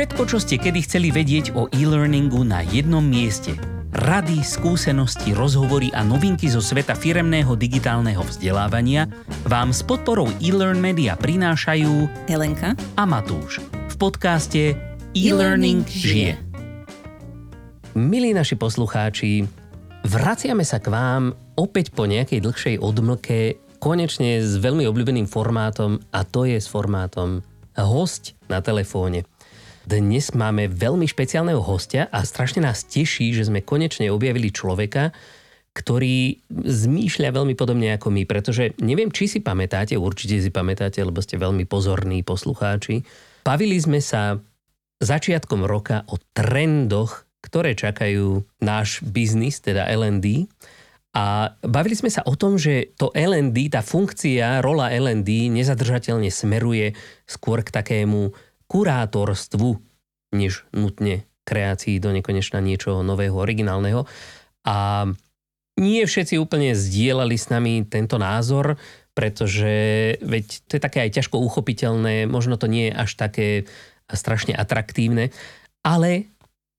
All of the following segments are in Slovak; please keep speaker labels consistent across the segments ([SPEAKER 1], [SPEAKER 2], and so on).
[SPEAKER 1] Všetko, čo ste kedy chceli vedieť o e-learningu na jednom mieste. Rady, skúsenosti, rozhovory a novinky zo sveta firemného digitálneho vzdelávania vám s podporou e-learn media prinášajú
[SPEAKER 2] Helenka
[SPEAKER 1] a Matúš v podcaste E-Learning žije. Milí naši poslucháči, vraciame sa k vám opäť po nejakej dlhšej odmlke, konečne s veľmi obľúbeným formátom a to je s formátom host na telefóne. Dnes máme veľmi špeciálneho hostia a strašne nás teší, že sme konečne objavili človeka, ktorý zmýšľa veľmi podobne ako my, pretože neviem, či si pamätáte, určite si pamätáte, lebo ste veľmi pozorní poslucháči. Bavili sme sa začiatkom roka o trendoch, ktoré čakajú náš biznis, teda LND. A bavili sme sa o tom, že to LND, tá funkcia, rola LND nezadržateľne smeruje skôr k takému kurátorstvu, než nutne kreácii do nekonečna niečoho nového, originálneho. A nie všetci úplne zdieľali s nami tento názor, pretože veď to je také aj ťažko uchopiteľné, možno to nie je až také strašne atraktívne, ale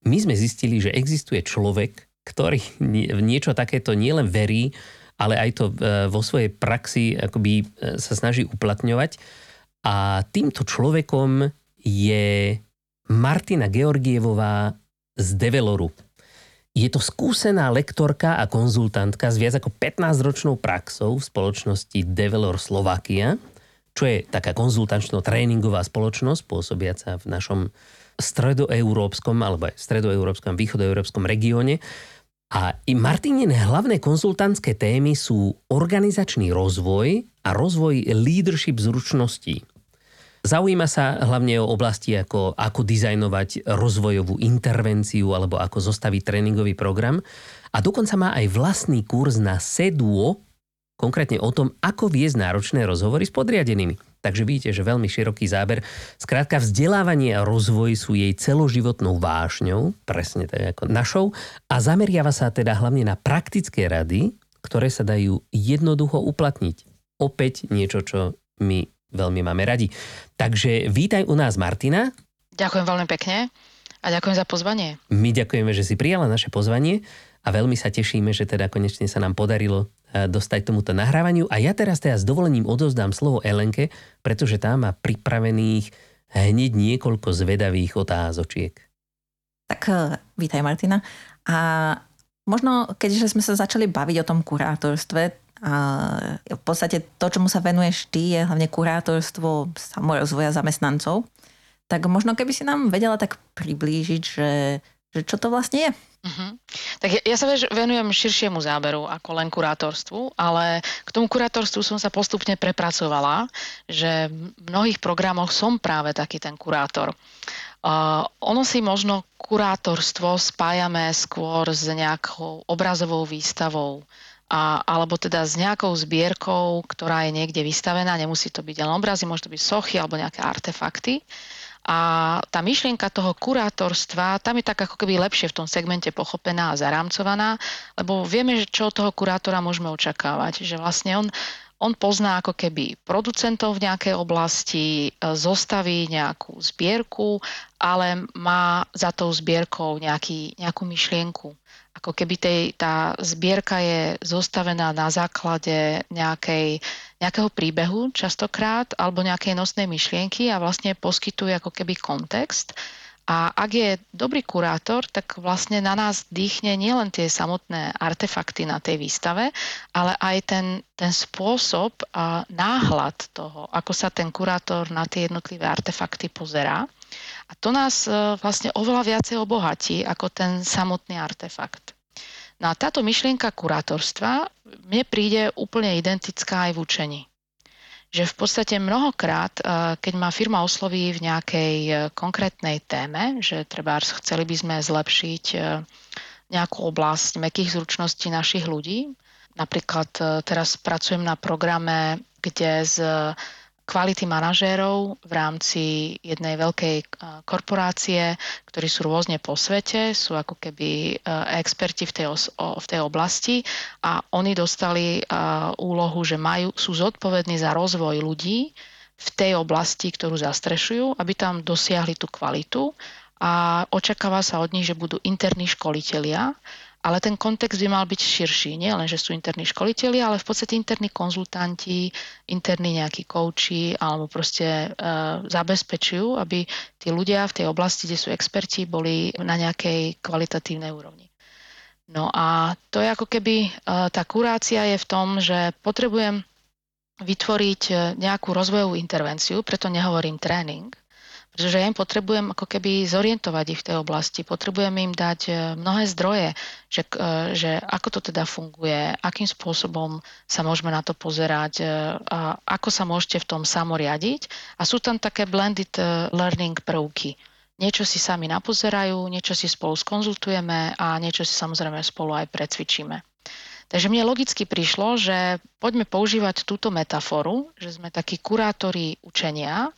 [SPEAKER 1] my sme zistili, že existuje človek, ktorý v niečo takéto nielen verí, ale aj to e, vo svojej praxi akoby e, sa snaží uplatňovať. A týmto človekom je Martina Georgievová z Develoru. Je to skúsená lektorka a konzultantka s viac ako 15-ročnou praxou v spoločnosti Develor Slovakia, čo je taká konzultančno-tréningová spoločnosť pôsobiaca v našom stredoeurópskom alebo aj stredoeurópskom, východoeurópskom regióne. A i Martinine hlavné konzultantské témy sú organizačný rozvoj a rozvoj leadership zručností. Zaujíma sa hlavne o oblasti ako, ako dizajnovať rozvojovú intervenciu alebo ako zostaviť tréningový program a dokonca má aj vlastný kurz na SEDUO, konkrétne o tom, ako viesť náročné rozhovory s podriadenými. Takže vidíte, že veľmi široký záber. Skrátka, vzdelávanie a rozvoj sú jej celoživotnou vášňou, presne tak ako našou, a zameriava sa teda hlavne na praktické rady, ktoré sa dajú jednoducho uplatniť. Opäť niečo, čo my veľmi máme radi. Takže vítaj u nás Martina.
[SPEAKER 3] Ďakujem veľmi pekne a ďakujem za pozvanie.
[SPEAKER 1] My ďakujeme, že si prijala naše pozvanie a veľmi sa tešíme, že teda konečne sa nám podarilo e, dostať tomuto nahrávaniu. A ja teraz teda s dovolením odozdám slovo Elenke, pretože tá má pripravených hneď niekoľko zvedavých otázočiek.
[SPEAKER 2] Tak e, vítaj Martina. A možno, keďže sme sa začali baviť o tom kurátorstve, a v podstate to, čomu sa venuješ ty, je hlavne kurátorstvo samorozvoja zamestnancov. Tak možno keby si nám vedela tak priblížiť, že, že čo to vlastne je?
[SPEAKER 3] Uh-huh. Tak ja, ja sa venujem širšiemu záberu ako len kurátorstvu, ale k tomu kurátorstvu som sa postupne prepracovala, že v mnohých programoch som práve taký ten kurátor. Uh, ono si možno kurátorstvo spájame skôr s nejakou obrazovou výstavou, a, alebo teda s nejakou zbierkou, ktorá je niekde vystavená, nemusí to byť len obrazy, môže to byť sochy alebo nejaké artefakty. A tá myšlienka toho kurátorstva, tam je tak ako keby lepšie v tom segmente pochopená a zarámcovaná, lebo vieme, že čo od toho kurátora môžeme očakávať. Že vlastne on, on pozná ako keby producentov v nejakej oblasti, e, zostaví nejakú zbierku, ale má za tou zbierkou nejaký, nejakú myšlienku ako keby tej, tá zbierka je zostavená na základe nejakej, nejakého príbehu častokrát alebo nejakej nosnej myšlienky a vlastne poskytuje ako keby kontext. A ak je dobrý kurátor, tak vlastne na nás dýchne nielen tie samotné artefakty na tej výstave, ale aj ten, ten spôsob a náhľad toho, ako sa ten kurátor na tie jednotlivé artefakty pozerá. A to nás e, vlastne oveľa viacej obohatí ako ten samotný artefakt. No a táto myšlienka kurátorstva mne príde úplne identická aj v učení. Že v podstate mnohokrát, e, keď ma firma osloví v nejakej e, konkrétnej téme, že treba chceli by sme zlepšiť nejakú oblasť mekých zručností našich ľudí, napríklad teraz pracujem na programe, kde z kvality manažérov v rámci jednej veľkej eh, korporácie, ktorí sú rôzne po svete, sú ako keby eh, experti v tej, v tej oblasti a oni dostali eh, úlohu, že majú, sú zodpovední za rozvoj ľudí v tej oblasti, ktorú zastrešujú, aby tam dosiahli tú kvalitu. A očakáva sa od nich, že budú interní školitelia, ale ten kontext by mal byť širší. Nie len, že sú interní školiteľi, ale v podstate interní konzultanti, interní nejakí kouči alebo proste e, zabezpečujú, aby tí ľudia v tej oblasti, kde sú experti, boli na nejakej kvalitatívnej úrovni. No a to je ako keby, e, tá kurácia je v tom, že potrebujem vytvoriť e, nejakú rozvojovú intervenciu, preto nehovorím tréning, pretože ja im potrebujem ako keby zorientovať ich v tej oblasti, potrebujem im dať e, mnohé zdroje, že, e, že ako to teda funguje, akým spôsobom sa môžeme na to pozerať, e, a ako sa môžete v tom samoriadiť. A sú tam také blended learning prvky. Niečo si sami napozerajú, niečo si spolu skonzultujeme a niečo si samozrejme spolu aj precvičíme. Takže mne logicky prišlo, že poďme používať túto metaforu, že sme takí kurátori učenia,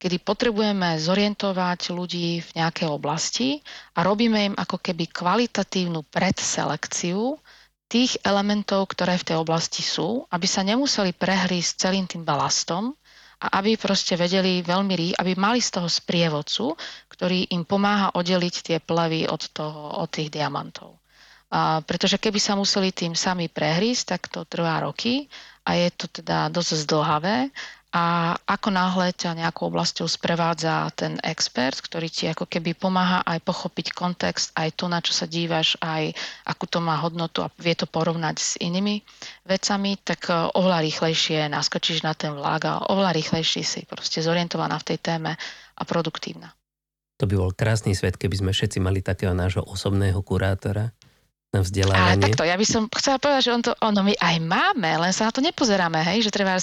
[SPEAKER 3] kedy potrebujeme zorientovať ľudí v nejakej oblasti a robíme im ako keby kvalitatívnu predselekciu tých elementov, ktoré v tej oblasti sú, aby sa nemuseli prehrísť celým tým balastom a aby proste vedeli veľmi rý, aby mali z toho sprievodcu, ktorý im pomáha oddeliť tie plevy od, toho, od tých diamantov. A pretože keby sa museli tým sami prehrísť, tak to trvá roky a je to teda dosť zdlhavé a ako náhle ťa nejakou oblasťou sprevádza ten expert, ktorý ti ako keby pomáha aj pochopiť kontext, aj to, na čo sa dívaš, aj akú to má hodnotu a vie to porovnať s inými vecami, tak e, oveľa rýchlejšie naskočíš na ten vlak a oveľa rýchlejšie si proste zorientovaná v tej téme a produktívna.
[SPEAKER 1] To by bol krásny svet, keby sme všetci mali takého nášho osobného kurátora, na vzdelávanie.
[SPEAKER 3] Ale takto, ja by som chcela povedať, že on to, ono my aj máme, len sa na to nepozeráme, hej, že treba,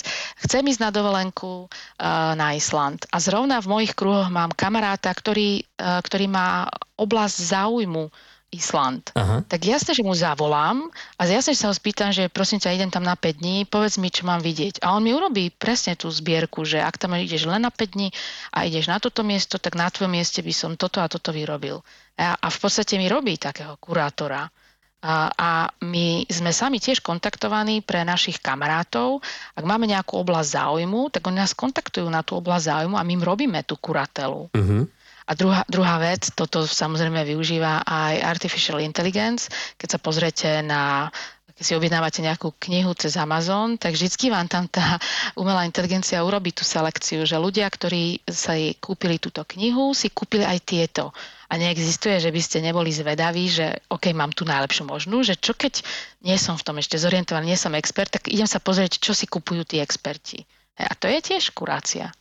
[SPEAKER 3] chcem ísť na dovolenku uh, na Island a zrovna v mojich kruhoch mám kamaráta, ktorý, uh, ktorý má oblasť záujmu Island. Aha. Tak jasne, že mu zavolám a jasne, že sa ho spýtam, že prosím ťa, idem tam na 5 dní, povedz mi, čo mám vidieť. A on mi urobí presne tú zbierku, že ak tam ideš len na 5 dní a ideš na toto miesto, tak na tvojom mieste by som toto a toto vyrobil. A, a v podstate mi robí takého kurátora. A, my sme sami tiež kontaktovaní pre našich kamarátov. Ak máme nejakú oblasť záujmu, tak oni nás kontaktujú na tú oblasť záujmu a my im robíme tú kuratelu. Uh-huh. A druhá, druhá vec, toto samozrejme využíva aj artificial intelligence. Keď sa pozriete na keď si objednávate nejakú knihu cez Amazon, tak vždycky vám tam tá umelá inteligencia urobí tú selekciu, že ľudia, ktorí sa kúpili túto knihu, si kúpili aj tieto. A neexistuje, že by ste neboli zvedaví, že OK, mám tu najlepšiu možnú, že čo keď nie som v tom ešte zorientovaný, nie som expert, tak idem sa pozrieť, čo si kupujú tí experti. A to je tiež kurácia.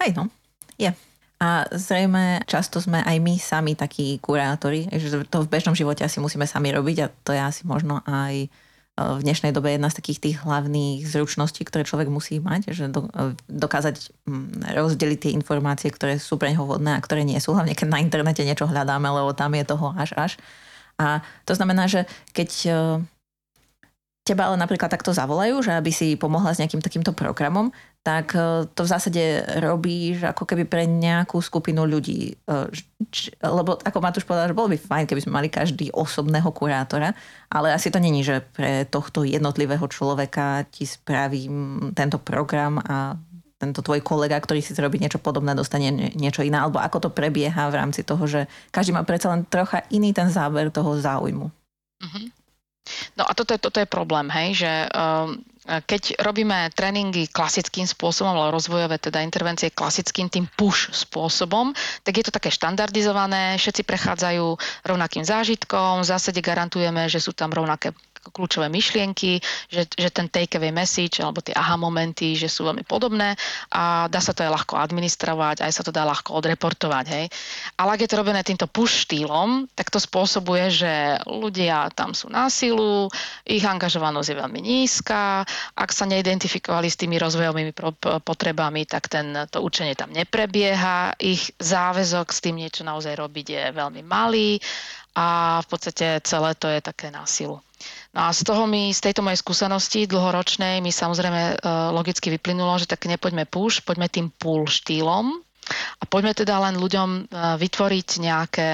[SPEAKER 2] Aj no, je. A zrejme často sme aj my sami takí kurátori, že to v bežnom živote asi musíme sami robiť a to je asi možno aj v dnešnej dobe jedna z takých tých hlavných zručností, ktoré človek musí mať, že do, dokázať mm, rozdeliť tie informácie, ktoré sú pre neho vhodné a ktoré nie sú, hlavne keď na internete niečo hľadáme, lebo tam je toho až až. A to znamená, že keď teba ale napríklad takto zavolajú, že aby si pomohla s nejakým takýmto programom, tak e, to v zásade robíš ako keby pre nejakú skupinu ľudí. E, lebo ako Matúš povedal, že bolo by fajn, keby sme mali každý osobného kurátora, ale asi to není, že pre tohto jednotlivého človeka ti spravím tento program a tento tvoj kolega, ktorý si robí niečo podobné, dostane niečo iné, alebo ako to prebieha v rámci toho, že každý má predsa len trocha iný ten záber toho záujmu. Mm-hmm.
[SPEAKER 3] No a toto je, toto je problém, hej, že um, keď robíme tréningy klasickým spôsobom, ale rozvojové teda intervencie klasickým tým push spôsobom, tak je to také štandardizované, všetci prechádzajú rovnakým zážitkom, v zásade garantujeme, že sú tam rovnaké kľúčové myšlienky, že, že ten takeaway message alebo tie aha momenty, že sú veľmi podobné a dá sa to aj ľahko administrovať, aj sa to dá ľahko odreportovať. Hej. Ale ak je to robené týmto push štýlom, tak to spôsobuje, že ľudia tam sú na silu, ich angažovanosť je veľmi nízka, ak sa neidentifikovali s tými rozvojovými potrebami, tak ten, to učenie tam neprebieha, ich záväzok s tým niečo naozaj robiť je veľmi malý a v podstate celé to je také násilu. No a z toho mi, z tejto mojej skúsenosti dlhoročnej mi samozrejme e, logicky vyplynulo, že tak nepoďme push, poďme tým pull štýlom a poďme teda len ľuďom e, vytvoriť nejaké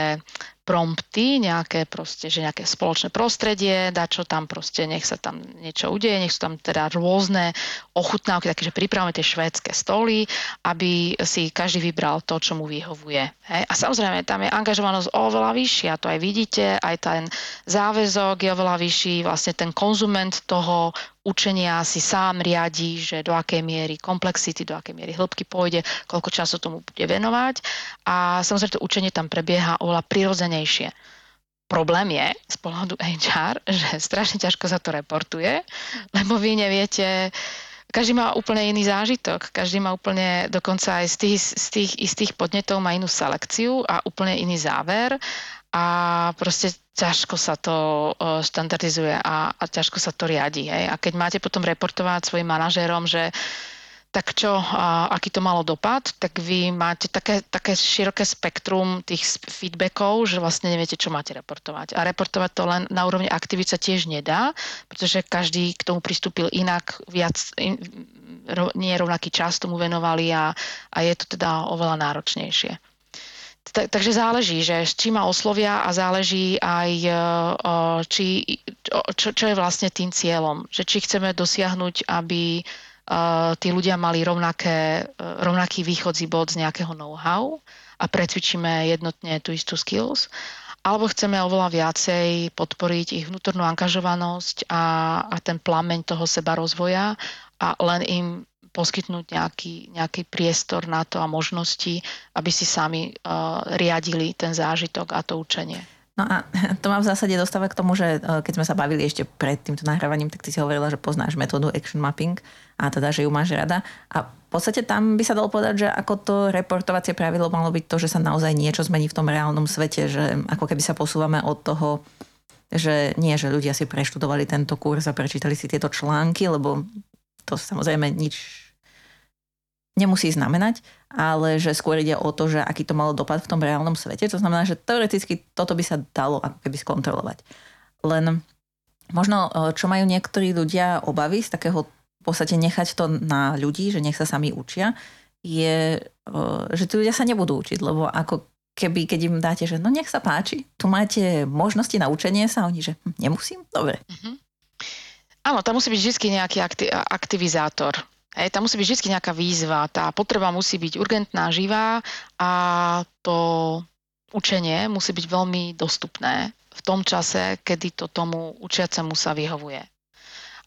[SPEAKER 3] prompty, nejaké proste, že nejaké spoločné prostredie, dá čo tam proste, nech sa tam niečo udeje, nech sú tam teda rôzne ochutnávky, také, že pripravíme tie švédske stoly, aby si každý vybral to, čo mu vyhovuje. Hej? A samozrejme, tam je angažovanosť oveľa vyššia, to aj vidíte, aj ten záväzok je oveľa vyšší, vlastne ten konzument toho učenia si sám riadi, že do akej miery komplexity, do akej miery hĺbky pôjde, koľko času tomu bude venovať a samozrejme to učenie tam prebieha oveľa prirodzenejšie. Problém je z pohľadu HR, že strašne ťažko sa to reportuje, lebo vy neviete, každý má úplne iný zážitok, každý má úplne, dokonca aj z tých, z tých istých podnetov má inú selekciu a úplne iný záver a proste ťažko sa to štandardizuje a, a ťažko sa to riadi. Hej. A keď máte potom reportovať svojim manažérom, že tak čo, a aký to malo dopad, tak vy máte také, také široké spektrum tých feedbackov, že vlastne neviete, čo máte reportovať. A reportovať to len na úrovni aktivít sa tiež nedá, pretože každý k tomu pristúpil inak, viac, in, nie rovnaký čas tomu venovali a, a je to teda oveľa náročnejšie takže záleží, že s čím ma oslovia a záleží aj, e, či, čo, čo je vlastne tým cieľom. Že či chceme dosiahnuť, aby e, tí ľudia mali rovnaké, e, rovnaký východzí bod z nejakého know-how a precvičíme jednotne tú istú skills, alebo chceme oveľa viacej podporiť ich vnútornú angažovanosť a, a ten plameň toho seba rozvoja a len im poskytnúť nejaký, nejaký priestor na to a možnosti, aby si sami uh, riadili ten zážitok a to učenie.
[SPEAKER 2] No a to ma v zásade dostáva k tomu, že keď sme sa bavili ešte pred týmto nahrávaním, tak ty si hovorila, že poznáš metódu action mapping a teda, že ju máš rada. A v podstate tam by sa dalo povedať, že ako to reportovacie pravidlo malo byť to, že sa naozaj niečo zmení v tom reálnom svete, že ako keby sa posúvame od toho, že nie, že ľudia si preštudovali tento kurz a prečítali si tieto články, lebo to samozrejme nič nemusí znamenať, ale že skôr ide o to, že aký to malo dopad v tom reálnom svete. To znamená, že teoreticky toto by sa dalo ako keby skontrolovať. Len možno, e, čo majú niektorí ľudia obavy z takého v podstate nechať to na ľudí, že nech sa sami učia, je, e, že tí ľudia sa nebudú učiť, lebo ako keby, keď im dáte, že no nech sa páči, tu máte možnosti na učenie sa, oni, že hm, nemusím, dobre. Mm-hmm.
[SPEAKER 3] Áno, tam musí byť vždy nejaký akti- aktivizátor. Hej, tam musí byť vždy nejaká výzva, tá potreba musí byť urgentná, živá a to učenie musí byť veľmi dostupné v tom čase, kedy to tomu učiacemu sa vyhovuje.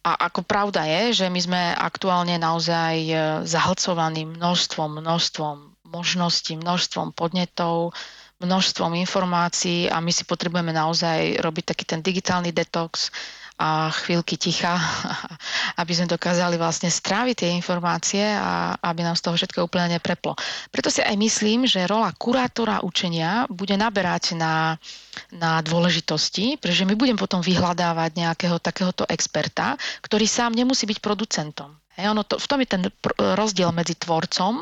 [SPEAKER 3] A ako pravda je, že my sme aktuálne naozaj e, zahlcovaní množstvom, množstvom možností, množstvom podnetov, množstvom informácií a my si potrebujeme naozaj robiť taký ten digitálny detox, a chvíľky ticha, aby sme dokázali vlastne stráviť tie informácie a aby nám z toho všetko úplne nepreplo. Preto si aj myslím, že rola kurátora učenia bude naberať na, na dôležitosti, pretože my budeme potom vyhľadávať nejakého takéhoto experta, ktorý sám nemusí byť producentom. Hej, ono to, v tom je ten rozdiel medzi tvorcom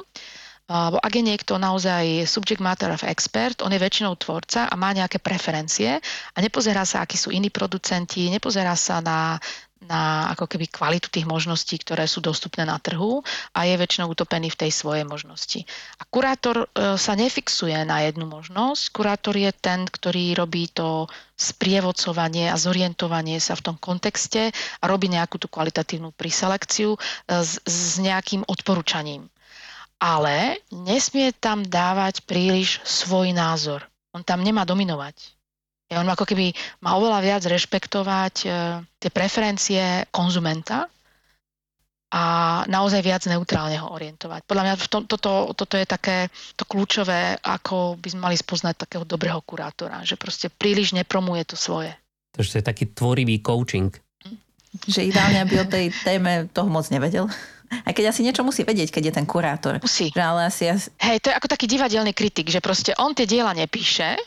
[SPEAKER 3] ak je niekto naozaj subject matter of expert, on je väčšinou tvorca a má nejaké preferencie a nepozerá sa, akí sú iní producenti, nepozerá sa na, na ako keby kvalitu tých možností, ktoré sú dostupné na trhu a je väčšinou utopený v tej svojej možnosti. A kurátor e, sa nefixuje na jednu možnosť. Kurátor je ten, ktorý robí to sprievodcovanie a zorientovanie sa v tom kontexte a robí nejakú tú kvalitatívnu priselekciu e, s, s nejakým odporúčaním ale nesmie tam dávať príliš svoj názor. On tam nemá dominovať. On ako keby má oveľa viac rešpektovať e, tie preferencie konzumenta a naozaj viac neutrálne ho orientovať. Podľa mňa to, toto, toto je také to kľúčové, ako by sme mali spoznať takého dobrého kurátora, že proste príliš nepromuje to svoje.
[SPEAKER 1] Takže to je taký tvorivý coaching.
[SPEAKER 2] Že ideálne, aby o tej téme toho moc nevedel. Aj keď asi niečo musí vedieť, keď je ten kurátor.
[SPEAKER 3] Musí.
[SPEAKER 2] Že ale asi, asi...
[SPEAKER 3] Hej, to je ako taký divadelný kritik, že proste on tie diela nepíše,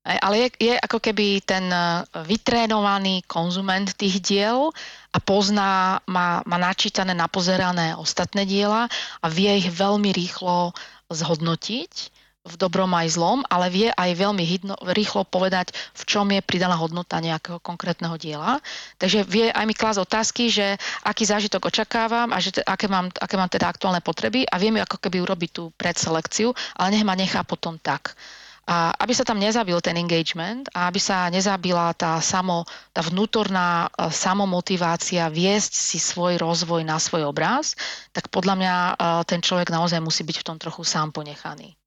[SPEAKER 3] ale je, je ako keby ten e, vytrénovaný konzument tých diel a pozná, má, má načítané, napozerané ostatné diela a vie ich veľmi rýchlo zhodnotiť v dobrom aj zlom, ale vie aj veľmi hydno, rýchlo povedať, v čom je pridaná hodnota nejakého konkrétneho diela. Takže vie aj mi klásť otázky, že aký zážitok očakávam a že aké, mám, aké mám teda aktuálne potreby a vieme ako keby urobiť tú predselekciu, ale nech ma nechá potom tak. A aby sa tam nezabil ten engagement a aby sa nezabila tá, samo, tá vnútorná e, samomotivácia viesť si svoj rozvoj na svoj obraz, tak podľa mňa e, ten človek naozaj musí byť v tom trochu sám ponechaný.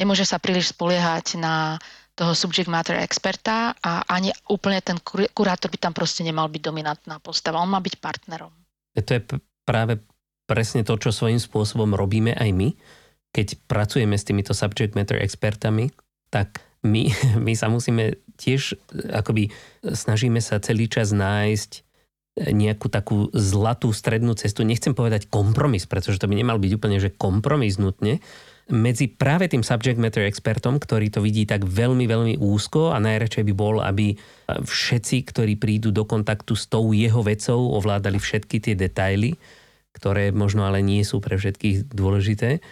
[SPEAKER 3] Nemôže sa príliš spoliehať na toho subject matter experta a ani úplne ten kurátor by tam proste nemal byť dominantná postava. On má byť partnerom.
[SPEAKER 1] To je práve presne to, čo svojím spôsobom robíme aj my, keď pracujeme s týmito subject matter expertami, tak my, my sa musíme tiež akoby snažíme sa celý čas nájsť nejakú takú zlatú strednú cestu. Nechcem povedať kompromis, pretože to by nemal byť úplne, že kompromis nutne, medzi práve tým subject matter expertom, ktorý to vidí tak veľmi, veľmi úzko a najradšej by bol, aby všetci, ktorí prídu do kontaktu s tou jeho vecou, ovládali všetky tie detaily, ktoré možno ale nie sú pre všetkých dôležité.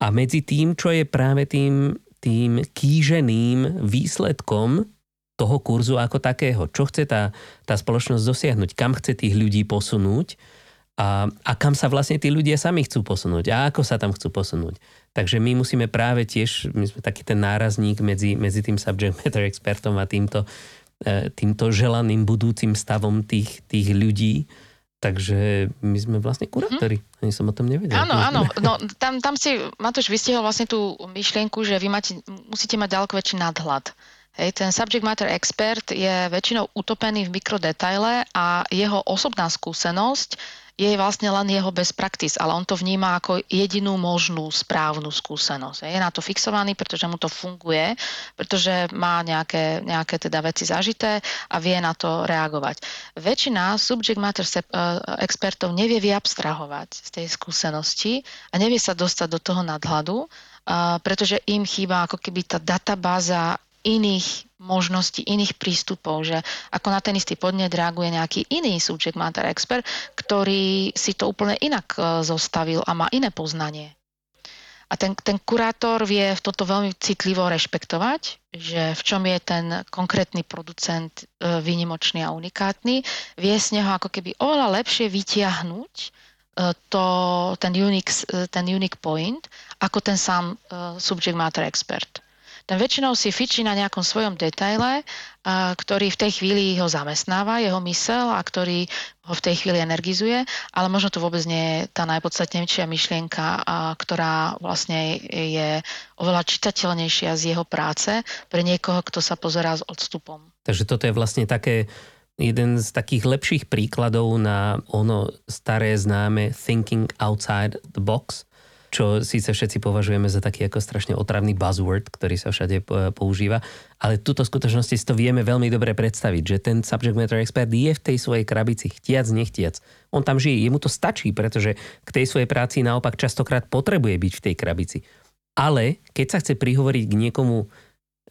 [SPEAKER 1] A medzi tým, čo je práve tým tým kýženým výsledkom toho kurzu ako takého. Čo chce tá, tá spoločnosť dosiahnuť, kam chce tých ľudí posunúť a, a kam sa vlastne tí ľudia sami chcú posunúť a ako sa tam chcú posunúť. Takže my musíme práve tiež, my sme taký ten nárazník medzi, medzi tým subject matter expertom a týmto, e, týmto želaným budúcim stavom tých, tých ľudí, Takže my sme vlastne kurátori. Mm-hmm. Ani som o tom nevedel.
[SPEAKER 3] Áno, áno. No, tam, tam si Matúš vystihol vlastne tú myšlienku, že vy máte, musíte mať ďaleko väčší nadhľad. Hej, ten subject matter expert je väčšinou utopený v mikrodetaile a jeho osobná skúsenosť je vlastne len jeho best practice, ale on to vníma ako jedinú možnú správnu skúsenosť. Je na to fixovaný, pretože mu to funguje, pretože má nejaké, nejaké teda veci zažité a vie na to reagovať. Väčšina subject matter eh, expertov nevie vyabstrahovať z tej skúsenosti a nevie sa dostať do toho nadhľadu, eh, pretože im chýba ako keby tá databáza iných možností, iných prístupov, že ako na ten istý podnet reaguje nejaký iný subject matter expert, ktorý si to úplne inak e, zostavil a má iné poznanie. A ten, ten kurátor vie toto veľmi citlivo rešpektovať, že v čom je ten konkrétny producent e, výnimočný a unikátny, vie z neho ako keby oveľa lepšie vytiahnuť e, to, ten, unique, ten unique point, ako ten sám subject matter expert ten väčšinou si fičí na nejakom svojom detaile, ktorý v tej chvíli ho zamestnáva, jeho mysel a ktorý ho v tej chvíli energizuje, ale možno to vôbec nie je tá najpodstatnejšia myšlienka, ktorá vlastne je oveľa čitateľnejšia z jeho práce pre niekoho, kto sa pozerá s odstupom.
[SPEAKER 1] Takže toto je vlastne také jeden z takých lepších príkladov na ono staré známe thinking outside the box, čo síce všetci považujeme za taký ako strašne otravný buzzword, ktorý sa všade používa, ale túto skutočnosti si to vieme veľmi dobre predstaviť, že ten subject matter expert je v tej svojej krabici, chtiac, nechtiac. On tam žije, jemu to stačí, pretože k tej svojej práci naopak častokrát potrebuje byť v tej krabici. Ale keď sa chce prihovoriť k niekomu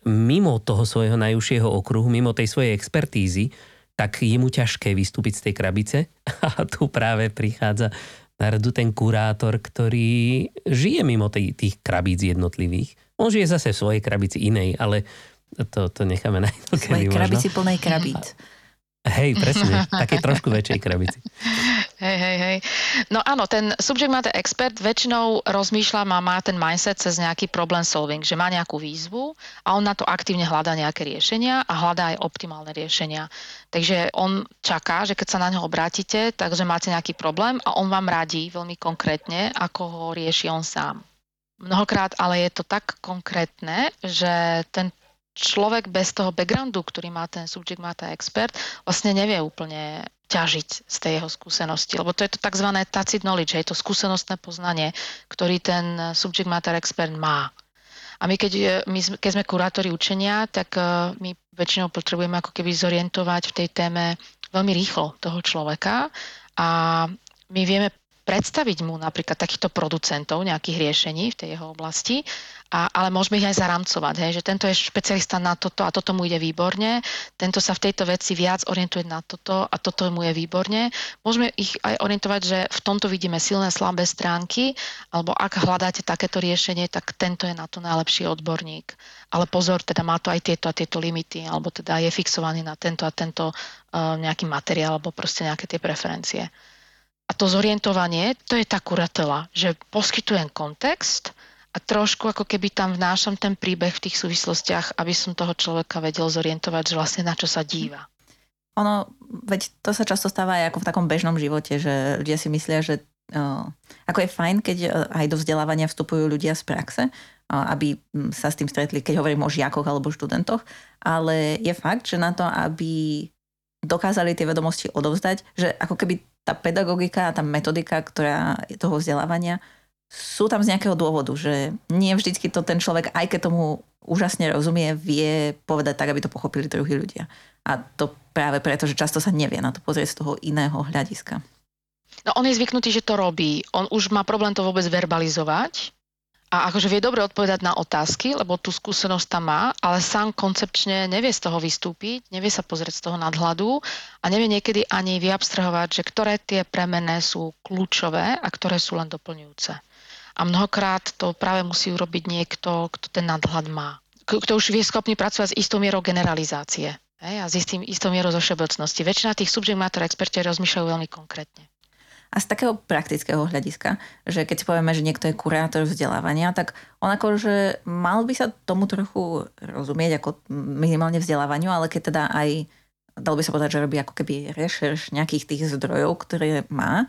[SPEAKER 1] mimo toho svojho najúžšieho okruhu, mimo tej svojej expertízy, tak je mu ťažké vystúpiť z tej krabice a tu práve prichádza na radu ten kurátor, ktorý žije mimo tých, tých krabíc jednotlivých. On žije zase v svojej krabici inej, ale to, to necháme na
[SPEAKER 2] V svojej krabici plnej krabíc.
[SPEAKER 1] Hej, presne, také trošku väčšej krabici.
[SPEAKER 3] Hej, hej, hej. No áno, ten subject matter expert väčšinou rozmýšľa, má, má ten mindset cez nejaký problem solving, že má nejakú výzvu a on na to aktívne hľadá nejaké riešenia a hľadá aj optimálne riešenia. Takže on čaká, že keď sa na ňo obrátite, takže máte nejaký problém a on vám radí veľmi konkrétne, ako ho rieši on sám. Mnohokrát ale je to tak konkrétne, že ten človek bez toho backgroundu, ktorý má ten subject matter expert, vlastne nevie úplne ťažiť z tej jeho skúsenosti. Lebo to je to tzv. tacit knowledge, je to skúsenostné poznanie, ktorý ten subject matter expert má. A my keď, my, keď sme kurátori učenia, tak uh, my väčšinou potrebujeme ako keby zorientovať v tej téme veľmi rýchlo toho človeka a my vieme predstaviť mu napríklad takýchto producentov nejakých riešení v tej jeho oblasti, a, ale môžeme ich aj zaramcovať, hej, že tento je špecialista na toto a toto mu ide výborne, tento sa v tejto veci viac orientuje na toto a toto mu je výborne. Môžeme ich aj orientovať, že v tomto vidíme silné, slabé stránky, alebo ak hľadáte takéto riešenie, tak tento je na to najlepší odborník. Ale pozor, teda má to aj tieto a tieto limity, alebo teda je fixovaný na tento a tento uh, nejaký materiál, alebo proste nejaké tie preferencie. A to zorientovanie, to je tá kuratela, že poskytujem kontext a trošku ako keby tam vnášam ten príbeh v tých súvislostiach, aby som toho človeka vedel zorientovať, že vlastne na čo sa díva.
[SPEAKER 2] Ono, veď to sa často stáva aj ako v takom bežnom živote, že ľudia si myslia, že ako je fajn, keď uh, aj do vzdelávania vstupujú ľudia z praxe, aby sa s tým stretli, keď hovorím o žiakoch alebo študentoch, ale je fakt, že na to, aby dokázali tie vedomosti odovzdať, že ako keby tá pedagogika a tá metodika, ktorá je toho vzdelávania sú tam z nejakého dôvodu, že nie vždycky to ten človek, aj keď tomu úžasne rozumie, vie povedať tak, aby to pochopili druhí ľudia. A to práve preto, že často sa nevie na to pozrieť z toho iného hľadiska.
[SPEAKER 3] No on je zvyknutý, že to robí. On už má problém to vôbec verbalizovať a akože vie dobre odpovedať na otázky, lebo tú skúsenosť tam má, ale sám koncepčne nevie z toho vystúpiť, nevie sa pozrieť z toho nadhľadu a nevie niekedy ani vyabstrahovať, že ktoré tie premené sú kľúčové a ktoré sú len doplňujúce. A mnohokrát to práve musí urobiť niekto, kto ten nadhľad má. Kto už vie schopný pracovať s istou mierou generalizácie. Hej, a s istým, istou mierou zo všeobecnosti. Väčšina tých subject matter experti rozmýšľajú veľmi konkrétne.
[SPEAKER 2] A z takého praktického hľadiska, že keď si povieme, že niekto je kurátor vzdelávania, tak on akože mal by sa tomu trochu rozumieť ako minimálne vzdelávaniu, ale keď teda aj, dalo by sa povedať, že robí ako keby rešerš nejakých tých zdrojov, ktoré má,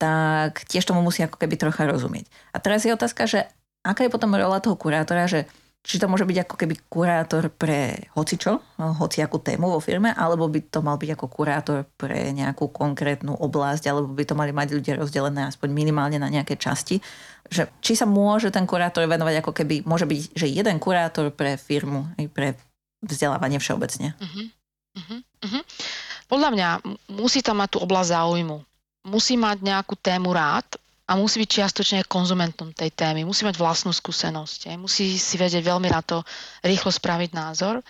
[SPEAKER 2] tak tiež tomu musí ako keby trocha rozumieť. A teraz je otázka, že aká je potom rola toho kurátora, že či to môže byť ako keby kurátor pre hocičo, hociakú tému vo firme, alebo by to mal byť ako kurátor pre nejakú konkrétnu oblasť, alebo by to mali mať ľudia rozdelené aspoň minimálne na nejaké časti. Že či sa môže ten kurátor venovať ako keby, môže byť, že jeden kurátor pre firmu, aj pre vzdelávanie všeobecne. Uh-huh.
[SPEAKER 3] Uh-huh. Uh-huh. Podľa mňa musí tam mať tú oblasť záujmu musí mať nejakú tému rád a musí byť čiastočne konzumentom tej témy. Musí mať vlastnú skúsenosť. Musí si vedieť veľmi na to rýchlo spraviť názor.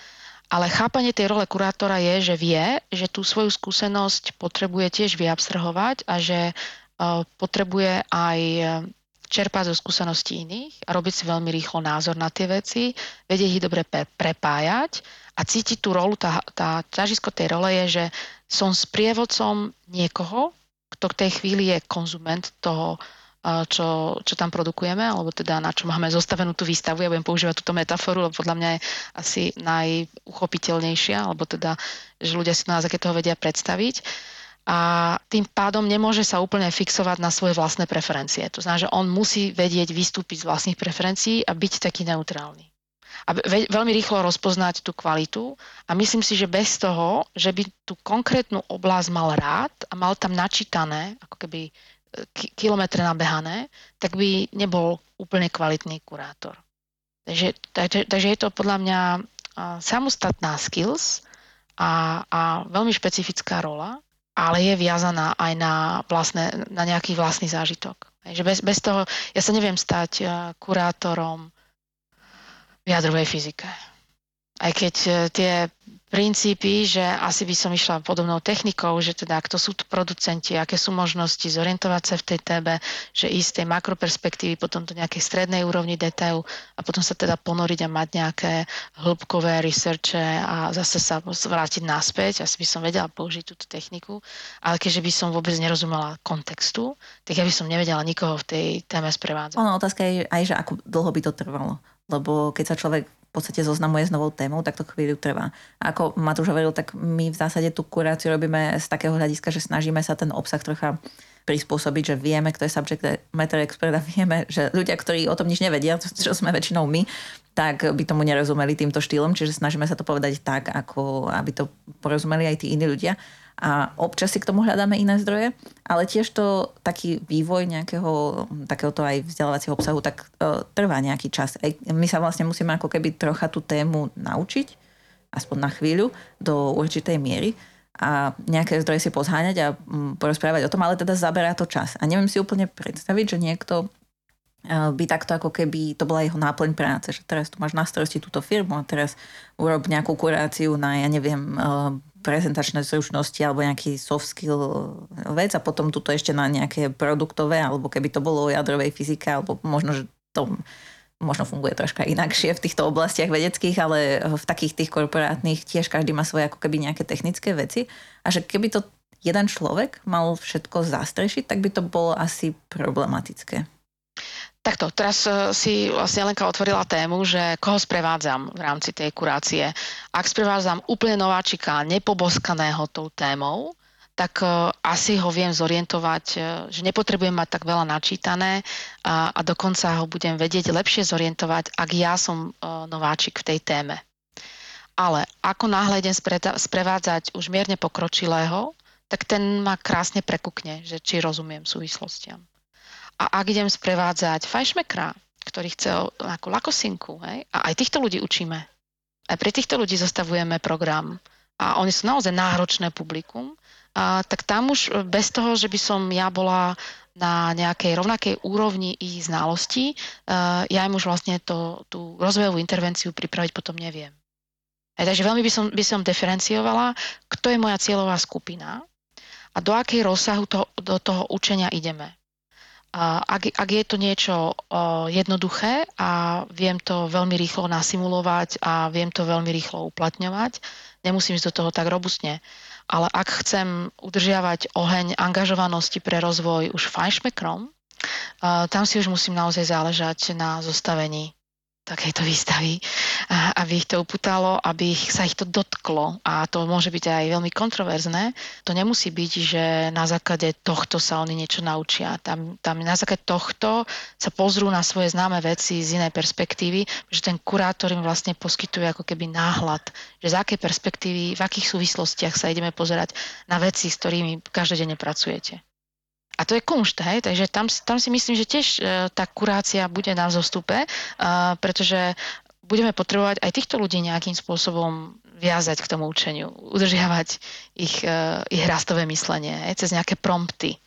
[SPEAKER 3] Ale chápanie tej role kurátora je, že vie, že tú svoju skúsenosť potrebuje tiež vyabstrahovať a že uh, potrebuje aj e, čerpať zo skúseností iných a robiť si veľmi rýchlo názor na tie veci, vedieť ich dobre prepájať a cítiť tú rolu, tá, tá ťažisko tej role je, že som sprievodcom niekoho, kto k tej chvíli je konzument toho, čo, čo tam produkujeme, alebo teda na čo máme zostavenú tú výstavu. Ja budem používať túto metaforu, lebo podľa mňa je asi najuchopiteľnejšia, alebo teda, že ľudia si to na toho vedia predstaviť. A tým pádom nemôže sa úplne fixovať na svoje vlastné preferencie. To znamená, že on musí vedieť vystúpiť z vlastných preferencií a byť taký neutrálny a veľmi rýchlo rozpoznať tú kvalitu a myslím si, že bez toho, že by tú konkrétnu oblasť mal rád a mal tam načítané, ako keby e, kilometre nabehané, tak by nebol úplne kvalitný kurátor. Takže, takže, takže je to podľa mňa samostatná skills a, a veľmi špecifická rola, ale je viazaná aj na, vlastné, na nejaký vlastný zážitok. Takže bez, bez toho, ja sa neviem stať e, kurátorom v jadrovej fyzike. Aj keď e, tie princípy, že asi by som išla podobnou technikou, že teda kto sú tu producenti, aké sú možnosti zorientovať sa v tej tébe, že ísť z tej makroperspektívy potom do nejakej strednej úrovni detailu a potom sa teda ponoriť a mať nejaké hĺbkové researche a zase sa vrátiť naspäť. Asi by som vedela použiť túto techniku, ale keďže by som vôbec nerozumela kontextu, tak ja by som nevedela nikoho v tej téme sprevádzať.
[SPEAKER 2] Ono otázka je aj, že ako dlho by to trvalo lebo keď sa človek v podstate zoznamuje s novou témou, tak to chvíľu trvá. A ako Matúš hovoril, tak my v zásade tú kuráciu robíme z takého hľadiska, že snažíme sa ten obsah trocha prispôsobiť, že vieme, kto je subject matter expert a vieme, že ľudia, ktorí o tom nič nevedia, čo sme väčšinou my, tak by tomu nerozumeli týmto štýlom, čiže snažíme sa to povedať tak, ako aby to porozumeli aj tí iní ľudia a občas si k tomu hľadáme iné zdroje, ale tiež to taký vývoj nejakého takéhoto aj vzdelávacieho obsahu tak uh, trvá nejaký čas. Aj my sa vlastne musíme ako keby trocha tú tému naučiť, aspoň na chvíľu, do určitej miery a nejaké zdroje si pozháňať a um, porozprávať o tom, ale teda zaberá to čas. A neviem si úplne predstaviť, že niekto by takto ako keby to bola jeho náplň práce, že teraz tu máš na starosti túto firmu a teraz urob nejakú kuráciu na, ja neviem, prezentačné zručnosti alebo nejaký soft skill vec a potom tuto ešte na nejaké produktové, alebo keby to bolo o jadrovej fyzike, alebo možno, že to možno funguje troška inakšie v týchto oblastiach vedeckých, ale v takých tých korporátnych tiež každý má svoje ako keby nejaké technické veci a že keby to jeden človek mal všetko zastrešiť, tak by to bolo asi problematické.
[SPEAKER 3] Takto, teraz e, si vlastne Lenka otvorila tému, že koho sprevádzam v rámci tej kurácie. Ak sprevádzam úplne nováčika, nepoboskaného tou témou, tak uh, asi ho viem zorientovať, uh, že nepotrebujem mať tak veľa načítané a, a dokonca ho budem vedieť lepšie zorientovať, ak ja som nováčik v tej téme. Ale ako náhle idem sprevádzať už mierne pokročilého, tak ten ma krásne prekukne, že či rozumiem súvislostiam. A ak idem sprevádzať fajšmekra, ktorý chce nejakú lakosinku, hej, a aj týchto ľudí učíme. Aj pre týchto ľudí zostavujeme program. A oni sú naozaj náročné publikum, a, tak tam už bez toho, že by som ja bola na nejakej rovnakej úrovni ich znalostí, uh, ja im už vlastne to, tú rozvojovú intervenciu pripraviť potom neviem. Aj, takže veľmi by som, by som diferenciovala, kto je moja cieľová skupina a do akej rozsahu to, do toho učenia ideme. Ak, ak je to niečo jednoduché a viem to veľmi rýchlo nasimulovať a viem to veľmi rýchlo uplatňovať, nemusím ísť do toho tak robustne. Ale ak chcem udržiavať oheň angažovanosti pre rozvoj už fajnšmekrom, tam si už musím naozaj záležať na zostavení takejto výstavy, aby ich to uputalo, aby sa ich to dotklo. A to môže byť aj veľmi kontroverzné. To nemusí byť, že na základe tohto sa oni niečo naučia. Tam, tam na základe tohto sa pozrú na svoje známe veci z inej perspektívy, že ten kurátor im vlastne poskytuje ako keby náhľad, že z akej perspektívy, v akých súvislostiach sa ideme pozerať na veci, s ktorými každodenne pracujete. A to je kumšt, hej? takže tam, tam si myslím, že tiež e, tá kurácia bude na vzostupe, e, pretože budeme potrebovať aj týchto ľudí nejakým spôsobom viazať k tomu učeniu, udržiavať ich, e, ich rastové myslenie hej? cez nejaké prompty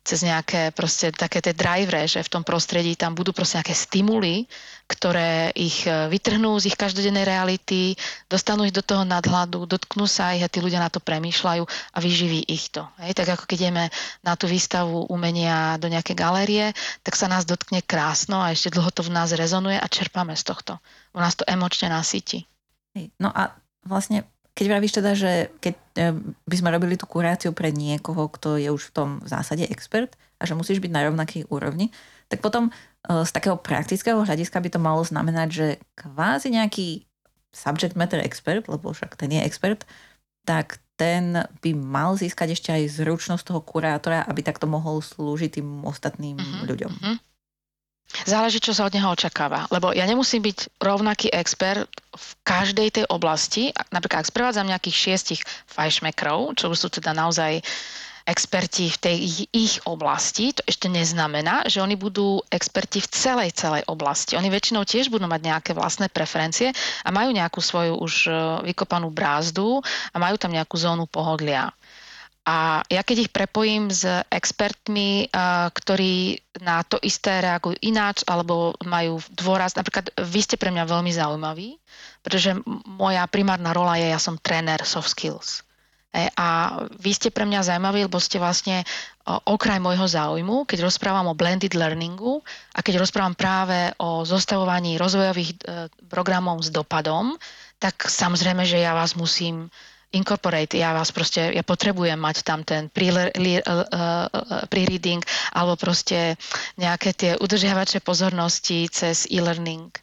[SPEAKER 3] cez nejaké proste také tie drivere, že v tom prostredí tam budú proste nejaké stimuly, ktoré ich e, vytrhnú z ich každodennej reality, dostanú ich do toho nadhľadu, dotknú sa ich a tí ľudia na to premýšľajú a vyživí ich to. Hej? Tak ako keď ideme na tú výstavu umenia do nejakej galérie, tak sa nás dotkne krásno a ešte dlho to v nás rezonuje a čerpáme z tohto. U nás to emočne nasytí.
[SPEAKER 2] No a vlastne keď vravíš teda, že keď e, by sme robili tú kuráciu pre niekoho, kto je už v tom v zásade expert a že musíš byť na rovnakej úrovni, tak potom e, z takého praktického hľadiska by to malo znamenať, že kvázi nejaký subject matter expert, lebo však ten je expert, tak ten by mal získať ešte aj zručnosť toho kurátora, aby takto mohol slúžiť tým ostatným uh-huh, ľuďom. Uh-huh.
[SPEAKER 3] Záleží, čo sa od neho očakáva. Lebo ja nemusím byť rovnaký expert v každej tej oblasti. Napríklad, ak sprevádzam nejakých šiestich fajšmekrov, čo sú teda naozaj experti v tej ich, oblasti, to ešte neznamená, že oni budú experti v celej, celej oblasti. Oni väčšinou tiež budú mať nejaké vlastné preferencie a majú nejakú svoju už e, vykopanú brázdu a majú tam nejakú zónu pohodlia. A ja keď ich prepojím s expertmi, ktorí na to isté reagujú ináč alebo majú dôraz, napríklad vy ste pre mňa veľmi zaujímaví, pretože moja primárna rola je, ja som tréner soft skills. E, a vy ste pre mňa zaujímaví, lebo ste vlastne okraj môjho záujmu, keď rozprávam o blended learningu a keď rozprávam práve o zostavovaní rozvojových e, programov s dopadom, tak samozrejme, že ja vás musím incorporate, ja vás proste, ja potrebujem mať tam ten pre-reading alebo proste nejaké tie udržiavače pozornosti cez e-learning.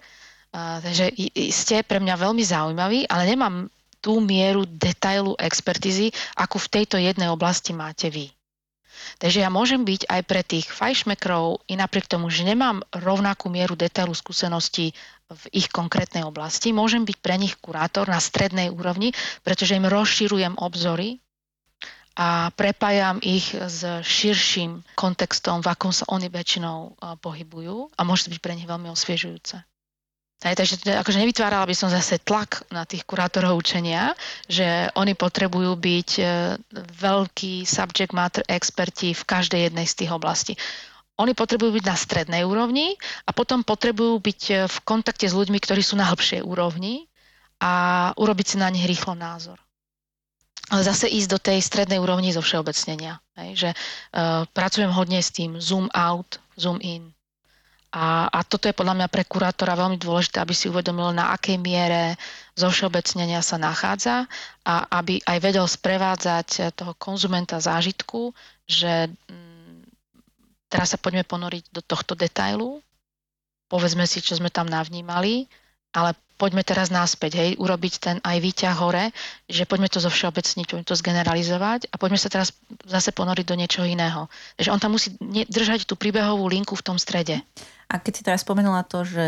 [SPEAKER 3] Takže ste pre mňa veľmi zaujímaví, ale nemám tú mieru detailu expertizy, akú v tejto jednej oblasti máte vy. Takže ja môžem byť aj pre tých fajšmekrov, i napriek tomu, že nemám rovnakú mieru detailu skúsenosti v ich konkrétnej oblasti, môžem byť pre nich kurátor na strednej úrovni, pretože im rozširujem obzory a prepájam ich s širším kontextom, v akom sa oni väčšinou pohybujú a môže byť pre nich veľmi osviežujúce. Aj, takže akože nevytvárala by som zase tlak na tých kurátorov učenia, že oni potrebujú byť e, veľkí subject matter experti v každej jednej z tých oblastí. Oni potrebujú byť na strednej úrovni a potom potrebujú byť e, v kontakte s ľuďmi, ktorí sú na hĺbšej úrovni a urobiť si na nich rýchlo názor. Ale zase ísť do tej strednej úrovni zo všeobecnenia. Hej, že uh, pracujem hodne s tým zoom out, zoom in. A, a toto je podľa mňa pre kurátora veľmi dôležité, aby si uvedomil, na akej miere zo všeobecnenia sa nachádza a aby aj vedel sprevádzať toho konzumenta zážitku, že mm, teraz sa poďme ponoriť do tohto detailu povedzme si, čo sme tam navnímali, ale poďme teraz naspäť, hej, urobiť ten aj výťah hore, že poďme to zo všeobecniť, poďme to zgeneralizovať a poďme sa teraz zase ponoriť do niečoho iného. Takže on tam musí držať tú príbehovú linku v tom strede.
[SPEAKER 2] A keď si teraz spomenula to, že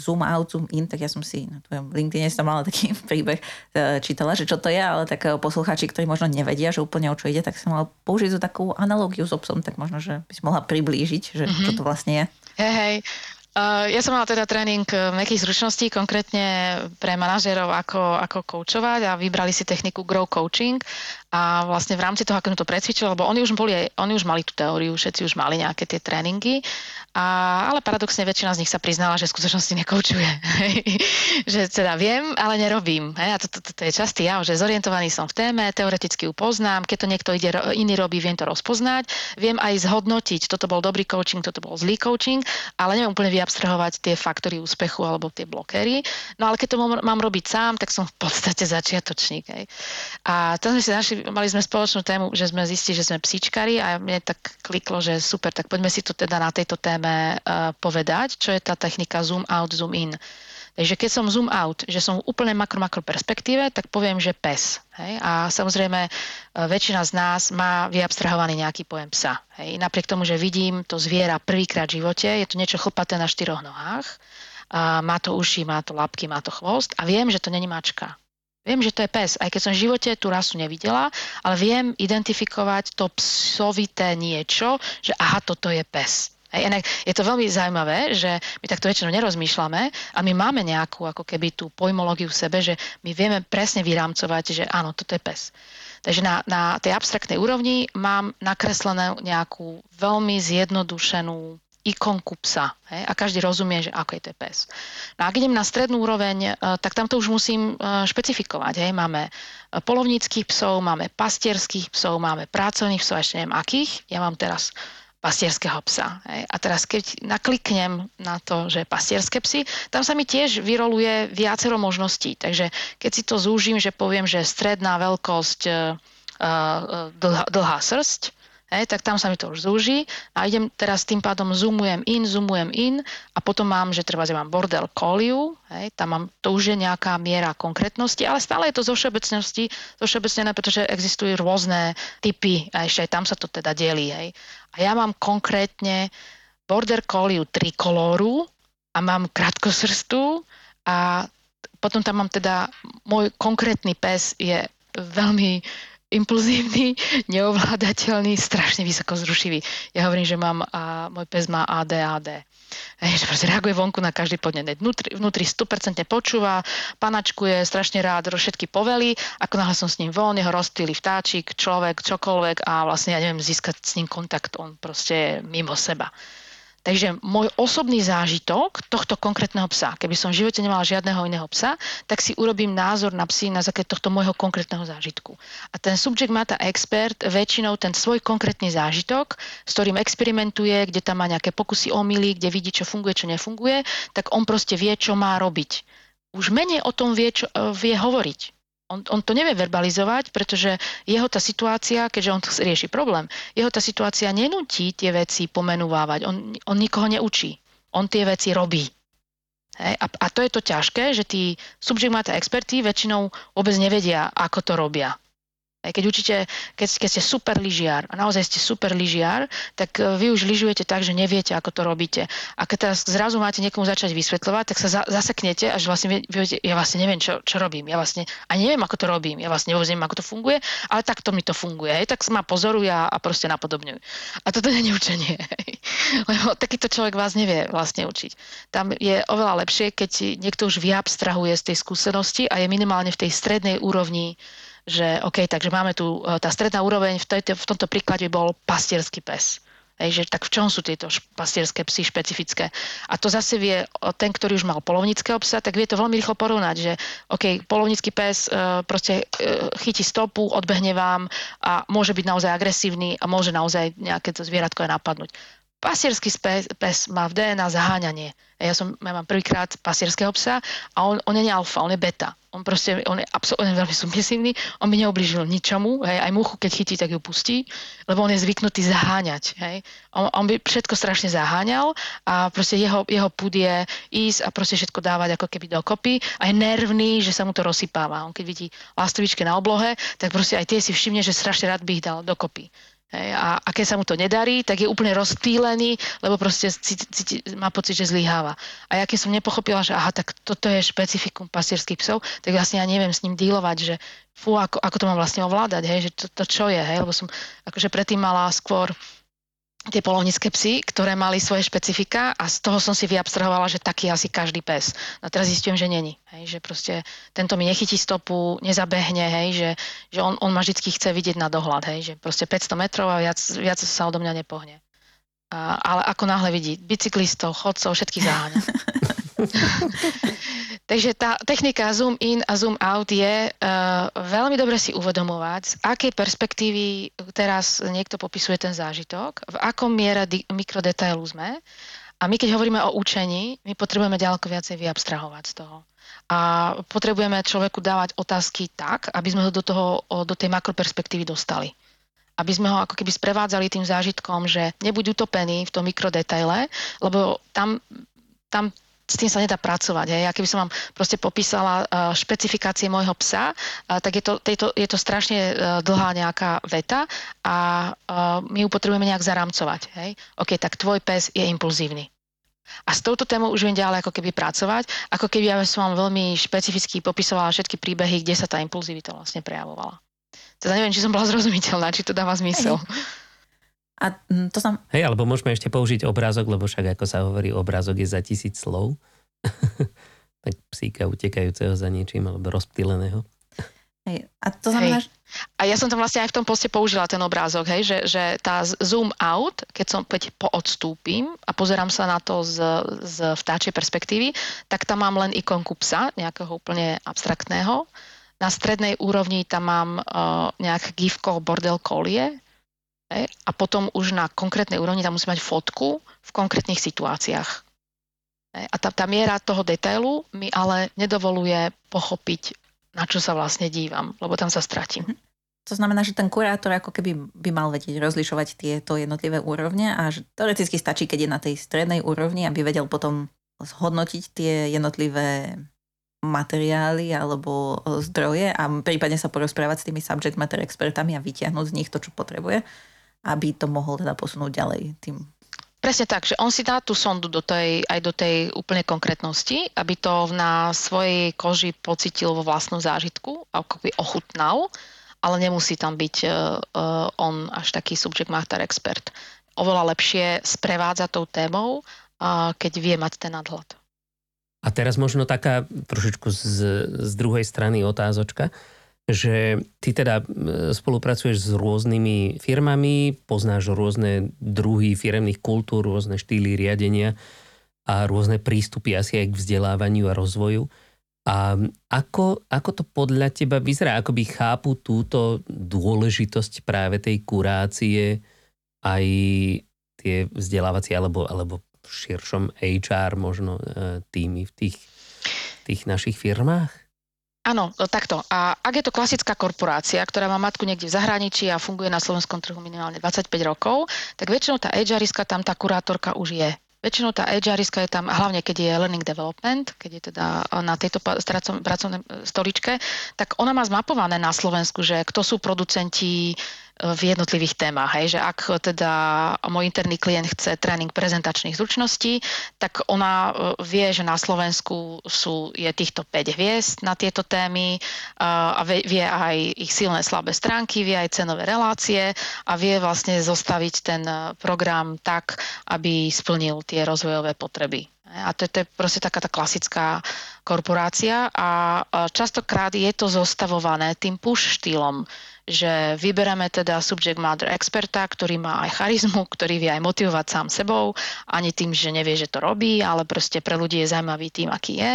[SPEAKER 2] zoom out, zoom in, tak ja som si na tvojom LinkedIn som mala taký príbeh e, čítala, že čo to je, ale tak e, poslucháči, ktorí možno nevedia, že úplne o čo ide, tak som mal použiť tú takú analógiu s obsom, tak možno, že by si mohla priblížiť, že mm-hmm. čo to vlastne je.
[SPEAKER 3] Hej, hej. Uh, ja som mala teda tréning mekých zručností, konkrétne pre manažérov, ako, ako koučovať a vybrali si techniku Grow Coaching a vlastne v rámci toho, ako to precvičil, lebo oni už, boli, oni už mali tú teóriu, všetci už mali nejaké tie tréningy a, ale paradoxne väčšina z nich sa priznala, že v skutočnosti nekoučuje. že teda viem, ale nerobím. Hej? A to, to, to, to je častý ja, že zorientovaný som v téme, teoreticky ju poznám, keď to niekto ide, iný robí, viem to rozpoznať, viem aj zhodnotiť, toto bol dobrý coaching, toto bol zlý coaching, ale neviem úplne vyabstrahovať tie faktory úspechu alebo tie blokery. No ale keď to mám, mám robiť sám, tak som v podstate začiatočník. Hej? A to sme si našli, mali sme spoločnú tému, že sme zistili, že sme psíčkari a mne tak kliklo, že super, tak poďme si to teda na tejto téme uh, povedať, čo je tá technika zoom out, zoom in. Takže keď som zoom out, že som v úplne makro-makro perspektíve, tak poviem, že pes. Hej? A samozrejme e, väčšina z nás má vyabstrahovaný nejaký pojem psa. Hej? Napriek tomu, že vidím to zviera prvýkrát v živote, je to niečo chlpaté na štyroch nohách, a má to uši, má to labky, má to chvost a viem, že to není mačka. Viem, že to je pes, aj keď som v živote tú rasu nevidela, ale viem identifikovať to psovité niečo, že aha, toto je pes. Hej, inak je to veľmi zaujímavé, že my takto väčšinou nerozmýšľame a my máme nejakú ako keby tú pojmológiu v sebe, že my vieme presne vyrámcovať, že áno, toto je pes. Takže na, na tej abstraktnej úrovni mám nakreslenú nejakú veľmi zjednodušenú ikonku psa. Hej, a každý rozumie, že ako je to pes. No a ak idem na strednú úroveň, e, tak tam to už musím e, špecifikovať. Hej. Máme e, polovníckých psov, máme pastierských psov, máme pracovných psov, ešte neviem akých. Ja mám teraz pastierského psa. Hej. A teraz keď nakliknem na to, že pastierské psy, tam sa mi tiež vyroluje viacero možností. Takže keď si to zúžim, že poviem, že stredná veľkosť, dlhá, dlhá srst, Hej, tak tam sa mi to už zúži a idem teraz tým pádom zoomujem in, zoomujem in a potom mám, že treba, že mám bordel koliu, hej, tam mám, to už je nejaká miera konkrétnosti, ale stále je to zo všeobecnosti, zo všeobecnené, pretože existujú rôzne typy a ešte aj tam sa to teda delí. Hej. A ja mám konkrétne border colliu trikolóru a mám krátkosrstú a potom tam mám teda, môj konkrétny pes je veľmi impulzívny, neovládateľný, strašne vysoko zrušivý. Ja hovorím, že mám, a môj pes má ADAD. Hej, že proste reaguje vonku na každý podnet. Vnútri, vnútri 100% počúva, panačkuje, strašne rád všetky povely. Ako náhle som s ním von, jeho rozptýli vtáčik, človek, čokoľvek a vlastne ja neviem získať s ním kontakt. On proste je mimo seba. Takže môj osobný zážitok tohto konkrétneho psa, keby som v živote nemala žiadneho iného psa, tak si urobím názor na psy na základe tohto môjho konkrétneho zážitku. A ten subject matter expert väčšinou ten svoj konkrétny zážitok, s ktorým experimentuje, kde tam má nejaké pokusy omily, kde vidí, čo funguje, čo nefunguje, tak on proste vie, čo má robiť. Už menej o tom vie, čo, vie hovoriť on, on to nevie verbalizovať, pretože jeho tá situácia, keďže on rieši problém, jeho tá situácia nenúti tie veci pomenúvávať. On, on nikoho neučí. On tie veci robí. Hej? A, a to je to ťažké, že tí subject matter experti väčšinou vôbec nevedia, ako to robia. Keď učíte, keď, keď ste super lyžiar a naozaj ste super lyžiar, tak e, vy už lyžujete tak, že neviete, ako to robíte. A keď teraz zrazu máte niekomu začať vysvetľovať, tak sa za, zaseknete a že vlastne viete, ja vlastne neviem, čo, čo robím. Ja vlastne ani neviem, ako to robím. Ja vlastne vôbec neviem, ako to funguje, ale takto mi to funguje. Hej? Tak ma pozorujú a, a proste napodobňujú. A toto nie je učenie. Lebo takýto človek vás nevie vlastne učiť. Tam je oveľa lepšie, keď niekto už vyabstrahuje z tej skúsenosti a je minimálne v tej strednej úrovni že OK, takže máme tu, e, tá stredná úroveň v, tejto, v tomto príklade bol pastierský pes. Hej, že tak v čom sú tieto pastierské psy špecifické? A to zase vie ten, ktorý už mal polovníckého psa, tak vie to veľmi rýchlo porovnať, že OK, polovnícky pes e, proste e, chytí stopu, odbehne vám a môže byť naozaj agresívny a môže naozaj nejaké to zvieratko aj napadnúť. Pasierský pes, pes má v DNA zaháňanie. Ja, som, ja mám prvýkrát pasierského psa a on, on je alfa, on je beta. On proste, on je absolútne veľmi submisívny, on by neoblížil ničomu, hej, aj muchu, keď chytí, tak ju pustí, lebo on je zvyknutý zaháňať, hej. On, on by všetko strašne zaháňal a proste jeho, jeho púd je ísť a proste všetko dávať ako keby dokopy a je nervný, že sa mu to rozsypáva. On keď vidí lastovičky na oblohe, tak proste aj tie si všimne, že strašne rád by ich dal dokopy. Hej, a, a keď sa mu to nedarí, tak je úplne rozptýlený, lebo proste cíti, cíti, má pocit, že zlyháva. A ja keď som nepochopila, že aha, tak toto je špecifikum pasierských psov, tak vlastne ja neviem s ním dílovať, že fú, ako, ako to mám vlastne ovládať, hej, že to, to čo je, hej, lebo som akože predtým mala skôr tie polovnícke psy, ktoré mali svoje špecifika a z toho som si vyabstrahovala, že taký asi každý pes. A teraz zistím, že není. Hej, že proste tento mi nechytí stopu, nezabehne, hej, že, že on, on ma vždy chce vidieť na dohľad, hej, že proste 500 metrov a viac, viac sa odo mňa nepohne. A, ale ako náhle vidí bicyklistov, chodcov, všetkých zaháňa. Takže tá technika zoom in a zoom out je uh, veľmi dobre si uvedomovať, z akej perspektívy teraz niekto popisuje ten zážitok, v akom miere di- mikrodetailu sme. A my keď hovoríme o učení, my potrebujeme ďaleko viacej vyabstrahovať z toho. A potrebujeme človeku dávať otázky tak, aby sme ho do, toho, do tej makroperspektívy dostali aby sme ho ako keby sprevádzali tým zážitkom, že nebuď utopený v tom mikrodetaile, lebo tam, tam s tým sa nedá pracovať. Hej. Ja keby som vám proste popísala uh, špecifikácie môjho psa, uh, tak je to, tejto, je to strašne uh, dlhá nejaká veta a my ju potrebujeme nejak zaramcovať. Hej. OK, tak tvoj pes je impulzívny. A s touto témou už viem ďalej ako keby pracovať, ako keby ja som vám veľmi špecificky popisovala všetky príbehy, kde sa tá impulzivita vlastne prejavovala. Teda neviem, či som bola zrozumiteľná, či to dáva zmysel. Hej.
[SPEAKER 2] A mm, to som...
[SPEAKER 1] Hej, alebo môžeme ešte použiť obrázok, lebo však ako sa hovorí, obrázok je za tisíc slov. tak psíka utekajúceho za niečím, alebo rozptýleného.
[SPEAKER 2] Hej. A to znamená,
[SPEAKER 3] hej. A ja som tam vlastne aj v tom poste použila ten obrázok, hej, že, že tá zoom out, keď som keď poodstúpim a pozerám sa na to z, z vtáčej perspektívy, tak tam mám len ikonku psa, nejakého úplne abstraktného. Na strednej úrovni tam mám uh, nejak gifko bordel kolie, a potom už na konkrétnej úrovni tam musí mať fotku v konkrétnych situáciách. A tá, tá miera toho detailu mi ale nedovoluje pochopiť, na čo sa vlastne dívam, lebo tam sa stratím. Mhm.
[SPEAKER 2] To znamená, že ten kurátor ako keby by mal vedieť rozlišovať tieto jednotlivé úrovne a že teoreticky stačí, keď je na tej strednej úrovni, aby vedel potom zhodnotiť tie jednotlivé materiály alebo zdroje a prípadne sa porozprávať s tými subject matter expertami a vytiahnuť z nich to, čo potrebuje aby to mohol teda posunúť ďalej tým
[SPEAKER 3] Presne tak, že on si dá tú sondu do tej, aj do tej úplnej konkrétnosti, aby to na svojej koži pocitil vo vlastnom zážitku, ako by ochutnal, ale nemusí tam byť uh, uh, on až taký subject matter expert. Oveľa lepšie sprevádza tou témou, uh, keď vie mať ten nadhľad.
[SPEAKER 1] A teraz možno taká trošičku z, z druhej strany otázočka že ty teda spolupracuješ s rôznymi firmami, poznáš rôzne druhy firemných kultúr, rôzne štýly riadenia a rôzne prístupy asi aj k vzdelávaniu a rozvoju. A ako, ako to podľa teba vyzerá? Ako by chápu túto dôležitosť práve tej kurácie aj tie vzdelávacie alebo, alebo v širšom HR možno e, týmy v tých, tých našich firmách?
[SPEAKER 3] Áno, takto. A ak je to klasická korporácia, ktorá má matku niekde v zahraničí a funguje na slovenskom trhu minimálne 25 rokov, tak väčšinou tá HRiska tam tá kurátorka už je. Väčšinou tá HRiska je tam, hlavne keď je learning development, keď je teda na tejto pracovnej stoličke, tak ona má zmapované na Slovensku, že kto sú producenti v jednotlivých témach. Hej, že ak teda môj interný klient chce tréning prezentačných zručností, tak ona e, vie, že na Slovensku sú, je týchto 5 hviezd na tieto témy a vie aj ich silné slabé stránky, vie aj cenové relácie a vie vlastne zostaviť ten e, program tak, aby splnil tie rozvojové potreby A to to je proste taká tá klasická korporácia a častokrát je to zostavované tým push štýlom, že vyberáme teda subject matter experta, ktorý má aj charizmu, ktorý vie aj motivovať sám sebou, ani tým, že nevie, že to robí, ale proste pre ľudí je zaujímavý tým, aký je.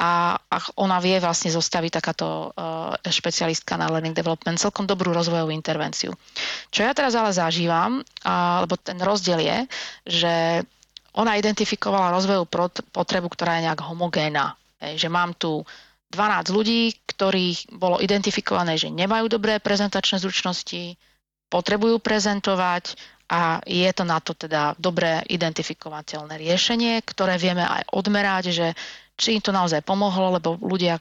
[SPEAKER 3] A, a ona vie vlastne zostaviť takáto uh, špecialistka na learning development celkom dobrú rozvojovú intervenciu. Čo ja teraz ale zažívam, uh, lebo ten rozdiel je, že ona identifikovala rozvojovú potrebu, ktorá je nejak homogénna. Že mám tu 12 ľudí, ktorých bolo identifikované, že nemajú dobré prezentačné zručnosti, potrebujú prezentovať a je to na to teda dobré identifikovateľné riešenie, ktoré vieme aj odmerať, že či im to naozaj pomohlo, lebo ľudia,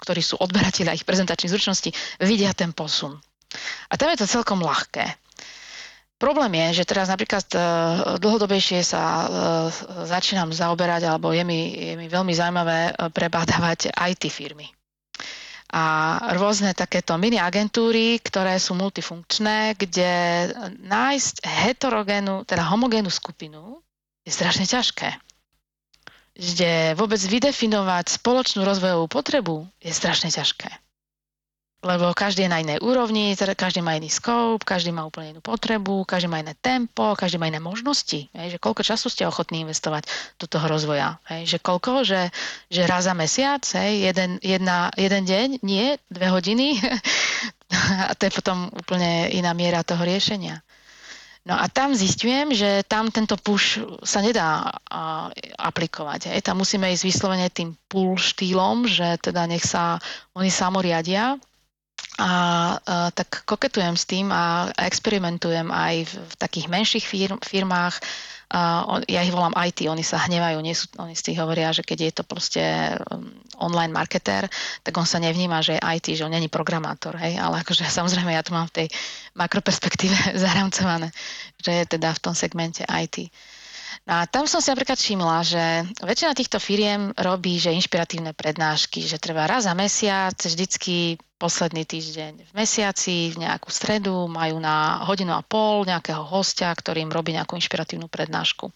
[SPEAKER 3] ktorí sú odberatelia ich prezentačných zručností, vidia ten posun. A tam je to celkom ľahké. Problém je, že teraz napríklad uh, dlhodobejšie sa uh, začínam zaoberať, alebo je mi, je mi veľmi zaujímavé uh, prebádavať IT firmy. A rôzne takéto mini agentúry, ktoré sú multifunkčné, kde nájsť heterogénu, teda homogénnu skupinu je strašne ťažké. Kde vôbec vydefinovať spoločnú rozvojovú potrebu je strašne ťažké lebo každý je na inej úrovni, teda každý má iný scope, každý má úplne inú potrebu, každý má iné tempo, každý má iné možnosti. Hej, že koľko času ste ochotní investovať do toho rozvoja. Hej, že koľko, že, že raz za mesiac, hej, jeden, jedna, jeden deň, nie, dve hodiny. a to je potom úplne iná miera toho riešenia. No a tam zistujem, že tam tento push sa nedá a, aplikovať. Hej. Tam musíme ísť vyslovene tým pull štýlom, že teda nech sa oni samoriadia a, a tak koketujem s tým a experimentujem aj v, v takých menších firm, firmách. A on, ja ich volám IT, oni sa hnevajú, nie sú, oni si hovoria, že keď je to proste um, online marketér, tak on sa nevníma, že je IT, že on není programátor, hej, ale akože samozrejme ja to mám v tej makroperspektíve zaramcované, že je teda v tom segmente IT. No a tam som si napríklad všimla, že väčšina týchto firiem robí, že inšpiratívne prednášky, že treba raz za mesiac, vždycky posledný týždeň v mesiaci, v nejakú stredu, majú na hodinu a pol nejakého hostia, ktorý im robí nejakú inšpiratívnu prednášku.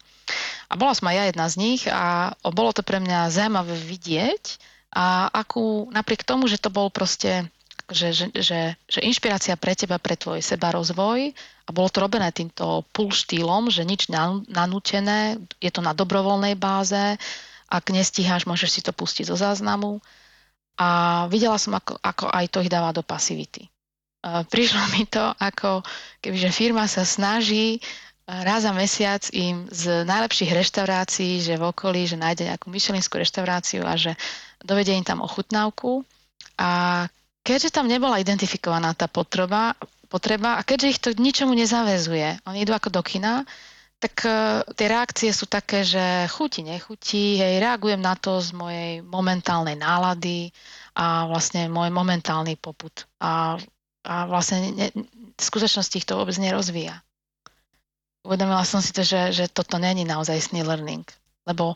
[SPEAKER 3] A bola som aj ja jedna z nich a bolo to pre mňa zaujímavé vidieť, a akú, napriek tomu, že to bol proste že, že, že, že inšpirácia pre teba, pre tvoj seba rozvoj a bolo to robené týmto pull štýlom, že nič nanútené, je to na dobrovoľnej báze, ak nestíhaš, môžeš si to pustiť zo záznamu a videla som, ako, ako aj to ich dáva do pasivity. Prišlo mi to, ako kebyže firma sa snaží raz za mesiac im z najlepších reštaurácií, že v okolí, že nájde nejakú myšelinskú reštauráciu a že dovedie im tam ochutnávku a keďže tam nebola identifikovaná tá potreba, potreba a keďže ich to ničomu nezavezuje, oni idú ako do kina, tak uh, tie reakcie sú také, že chutí, nechutí, hej, reagujem na to z mojej momentálnej nálady a vlastne môj momentálny poput. A, a vlastne ne, v skutočnosti ich to vôbec nerozvíja. Uvedomila som si to, že, že toto není naozaj sný learning. Lebo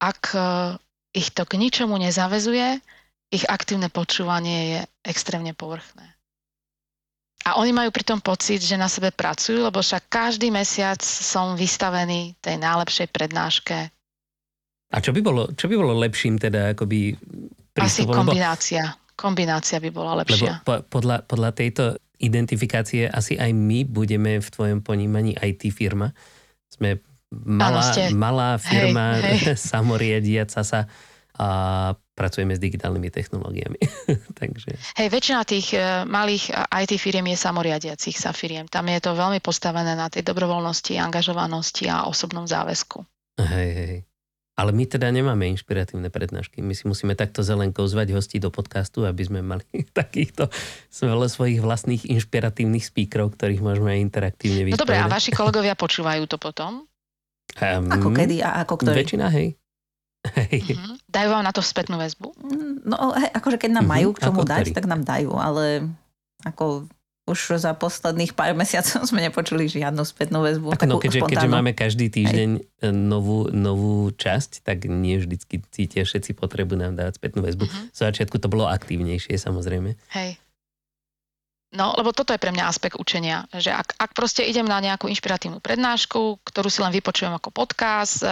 [SPEAKER 3] ak uh, ich to k ničomu nezavezuje, ich aktívne počúvanie je extrémne povrchné. A oni majú pritom pocit, že na sebe pracujú, lebo však každý mesiac som vystavený tej najlepšej prednáške.
[SPEAKER 1] A čo by bolo, čo by bolo lepším teda akoby
[SPEAKER 3] prístupom? Asi kombinácia. Kombinácia by bola lepšia.
[SPEAKER 1] Lebo po, podľa, podľa tejto identifikácie asi aj my budeme v tvojom ponímaní IT firma. Sme malá, malá firma, hej, hej. samoriadiaca sa a pracujeme s digitálnymi technológiami. Takže...
[SPEAKER 3] Hej, väčšina tých uh, malých IT firiem je samoriadiacich sa firiem. Tam je to veľmi postavené na tej dobrovoľnosti, angažovanosti a osobnom záväzku.
[SPEAKER 1] Hej, hej. Ale my teda nemáme inšpiratívne prednášky. My si musíme takto zelenkou zvať hostí do podcastu, aby sme mali takýchto svojich vlastných inšpiratívnych speakerov, ktorých môžeme aj interaktívne vysporiadať.
[SPEAKER 3] No dobre, a vaši kolegovia počúvajú to potom?
[SPEAKER 2] Um, ako kedy a ako ktorý?
[SPEAKER 1] Väčšina, hej.
[SPEAKER 3] Uh-huh. Dajú vám na to spätnú väzbu?
[SPEAKER 2] No, hej, akože keď nám uh-huh. majú k čomu ako dať, ktorý? tak nám dajú, ale ako už za posledných pár mesiacov sme nepočuli žiadnu spätnú väzbu.
[SPEAKER 1] Ako no, keďže, keďže máme každý týždeň hej. novú, novú časť, tak nie vždycky cítia všetci potrebu nám dávať spätnú väzbu. Uh-huh. Z začiatku to bolo aktívnejšie samozrejme.
[SPEAKER 3] Hej. No, lebo toto je pre mňa aspekt učenia, že ak, ak proste idem na nejakú inšpiratívnu prednášku, ktorú si len vypočujem ako podcast,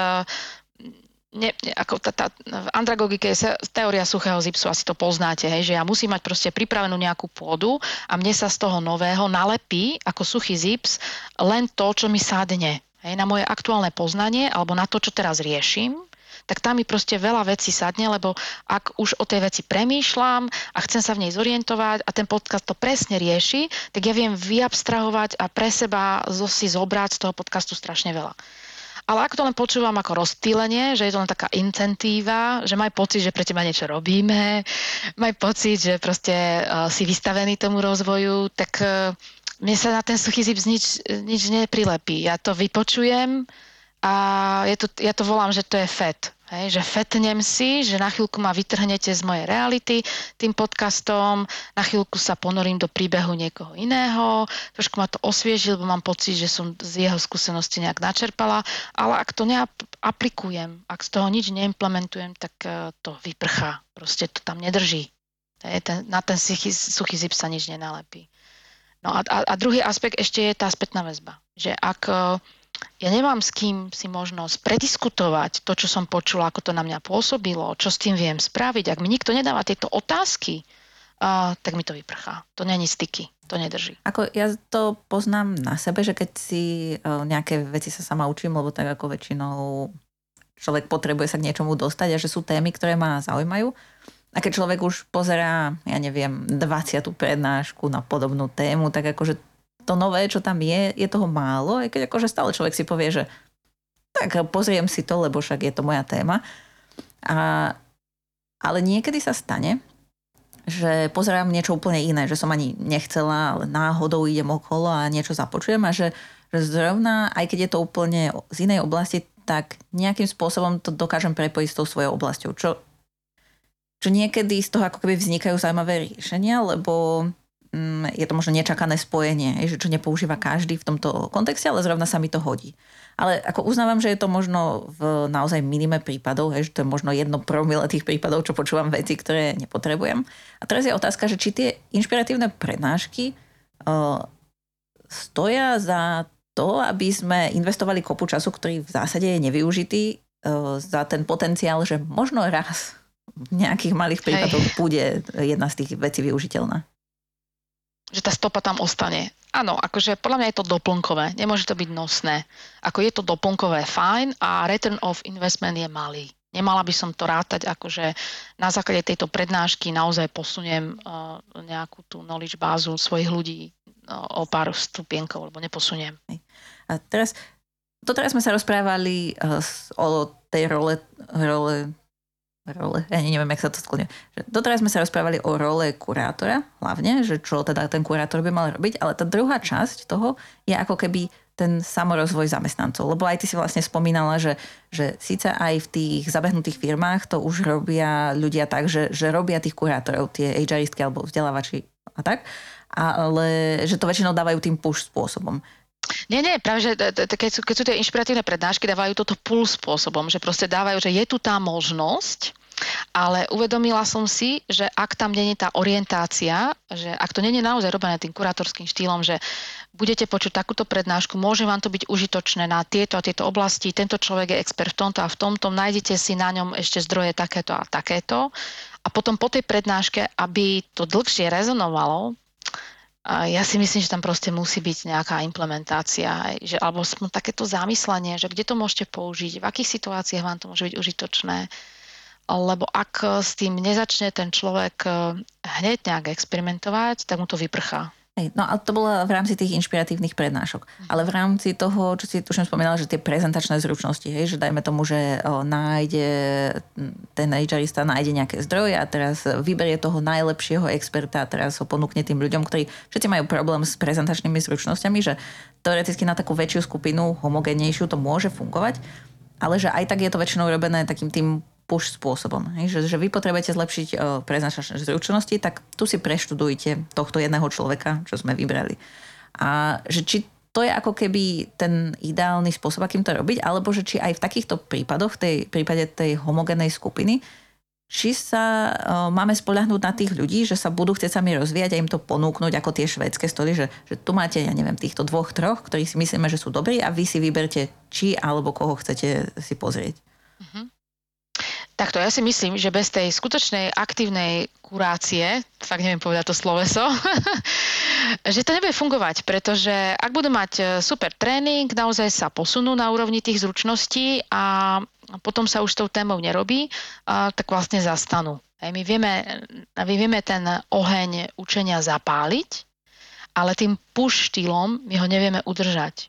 [SPEAKER 3] ne, ako tá, tá, v andragogike je teória suchého zipsu, asi to poznáte, hej, že ja musím mať proste pripravenú nejakú pôdu a mne sa z toho nového nalepí ako suchý zips len to, čo mi sadne. Hej, na moje aktuálne poznanie alebo na to, čo teraz riešim tak tam mi proste veľa vecí sadne, lebo ak už o tej veci premýšľam a chcem sa v nej zorientovať a ten podcast to presne rieši, tak ja viem vyabstrahovať a pre seba si zobrať z toho podcastu strašne veľa. Ale ako to len počúvam ako rozptýlenie, že je to len taká incentíva, že maj pocit, že pre teba niečo robíme, maj pocit, že proste uh, si vystavený tomu rozvoju, tak uh, mne sa na ten suchý zips nič, nič neprilepí. Ja to vypočujem a je to, ja to volám, že to je FED. Hej, že fetnem si, že na chvíľku ma vytrhnete z mojej reality tým podcastom, na chvíľku sa ponorím do príbehu niekoho iného, trošku ma to osvieži, lebo mám pocit, že som z jeho skúsenosti nejak načerpala, ale ak to neaplikujem, ak z toho nič neimplementujem, tak e, to vyprchá. Proste to tam nedrží. Ten, na ten suchý, suchý zip sa nič nenalepí. No a, a, a druhý aspekt ešte je tá spätná väzba. Že ak e, ja nemám s kým si možnosť prediskutovať to, čo som počula, ako to na mňa pôsobilo, čo s tým viem spraviť. Ak mi nikto nedáva tieto otázky, uh, tak mi to vyprchá. To není styky, to nedrží.
[SPEAKER 2] Ako ja to poznám na sebe, že keď si uh, nejaké veci sa sama učím, lebo tak ako väčšinou človek potrebuje sa k niečomu dostať a že sú témy, ktoré ma zaujímajú. A keď človek už pozerá, ja neviem, 20. prednášku na podobnú tému, tak akože to nové, čo tam je, je toho málo, aj keď akože stále človek si povie, že tak pozriem si to, lebo však je to moja téma. A, ale niekedy sa stane, že pozerám niečo úplne iné, že som ani nechcela, ale náhodou idem okolo a niečo započujem a že, že zrovna, aj keď je to úplne z inej oblasti, tak nejakým spôsobom to dokážem prepojiť s tou svojou oblasťou. Čo, čo niekedy z toho ako keby vznikajú zaujímavé riešenia, lebo je to možno nečakané spojenie, že čo nepoužíva každý v tomto kontexte, ale zrovna sa mi to hodí. Ale ako uznávam, že je to možno v naozaj minime prípadov, že to je možno jedno promile tých prípadov, čo počúvam veci, ktoré nepotrebujem. A teraz je otázka, že či tie inšpiratívne prednášky uh, stoja za to, aby sme investovali kopu času, ktorý v zásade je nevyužitý, uh, za ten potenciál, že možno raz v nejakých malých prípadoch Hej. bude jedna z tých vecí využiteľná
[SPEAKER 3] že tá stopa tam ostane. Áno, akože podľa mňa je to doplnkové, nemôže to byť nosné. Ako je to doplnkové, fajn a return of investment je malý. Nemala by som to rátať, akože na základe tejto prednášky naozaj posuniem uh, nejakú tú knowledge bázu svojich ľudí uh, o pár stupienkov, lebo neposuniem.
[SPEAKER 2] A teraz, to teraz sme sa rozprávali uh, o tej role, role role, ja neviem, jak sa to sklonia. Doteraz sme sa rozprávali o role kurátora, hlavne, že čo teda ten kurátor by mal robiť, ale tá druhá časť toho je ako keby ten samorozvoj zamestnancov. Lebo aj ty si vlastne spomínala, že, že síce aj v tých zabehnutých firmách to už robia ľudia tak, že, že robia tých kurátorov, tie HRistky alebo vzdelávači a tak, ale že to väčšinou dávajú tým push spôsobom.
[SPEAKER 3] Nie, nie, práve, že keď sú, keď sú tie inšpiratívne prednášky, dávajú toto pull spôsobom, že proste dávajú, že je tu tá možnosť, ale uvedomila som si, že ak tam není tá orientácia, že ak to není naozaj robené tým kurátorským štýlom, že budete počuť takúto prednášku, môže vám to byť užitočné na tieto a tieto oblasti, tento človek je expert v tomto a v tomto, nájdete si na ňom ešte zdroje takéto a takéto. A potom po tej prednáške, aby to dlhšie rezonovalo, a ja si myslím, že tam proste musí byť nejaká implementácia, že, alebo takéto zamyslenie, že kde to môžete použiť, v akých situáciách vám to môže byť užitočné. Lebo ak s tým nezačne ten človek eh, hneď nejak experimentovať, tak mu to vyprchá.
[SPEAKER 2] Hej, no a to bolo v rámci tých inšpiratívnych prednášok. Ale v rámci toho, čo si tuším spomínala, že tie prezentačné zručnosti, hej, že dajme tomu, že o, nájde, ten HRista nájde nejaké zdroje a teraz vyberie toho najlepšieho experta a teraz ho ponúkne tým ľuďom, ktorí všetci majú problém s prezentačnými zručnosťami, že teoreticky na takú väčšiu skupinu, homogénejšiu to môže fungovať, ale že aj tak je to väčšinou robené takým tým push spôsobom. Že, že vy potrebujete zlepšiť uh, preznačné zručnosti, tak tu si preštudujte tohto jedného človeka, čo sme vybrali. A že či to je ako keby ten ideálny spôsob, akým to robiť, alebo že či aj v takýchto prípadoch, v tej prípade tej homogénej skupiny, či sa uh, máme spoľahnúť na tých ľudí, že sa budú chcieť sami rozvíjať a im to ponúknuť ako tie švédske stoly, že, že tu máte, ja neviem, týchto dvoch, troch, ktorí si myslíme, že sú dobrí a vy si vyberte, či alebo koho chcete si pozrieť. Uh-huh.
[SPEAKER 3] Takto, ja si myslím, že bez tej skutočnej aktívnej kurácie, fakt neviem povedať to sloveso, že to nebude fungovať, pretože ak budú mať e, super tréning, naozaj sa posunú na úrovni tých zručností a potom sa už tou témou nerobí, tak vlastne zastanú. My vieme, my vieme ten oheň učenia zapáliť, ale tým push štýlom my ho nevieme udržať.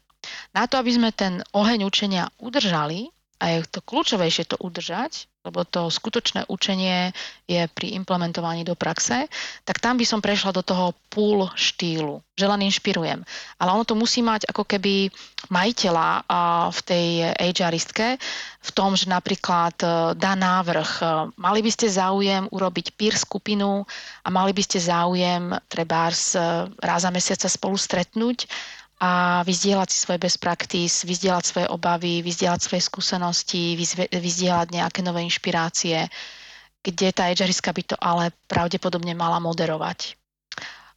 [SPEAKER 3] Na to, aby sme ten oheň učenia udržali, a je to kľúčovejšie to udržať, lebo to skutočné učenie je pri implementovaní do praxe, tak tam by som prešla do toho pool štýlu, že len inšpirujem. Ale ono to musí mať ako keby majiteľa v tej HRistke v tom, že napríklad e, dá návrh, e, mali by ste záujem urobiť peer skupinu a mali by ste záujem trebárs e, raz za mesiaca spolu stretnúť a vyzdieľať si svoje best practice, vyzdieľať svoje obavy, vyzdieľať svoje skúsenosti, vyzdieľať nejaké nové inšpirácie, kde tá HRiska by to ale pravdepodobne mala moderovať.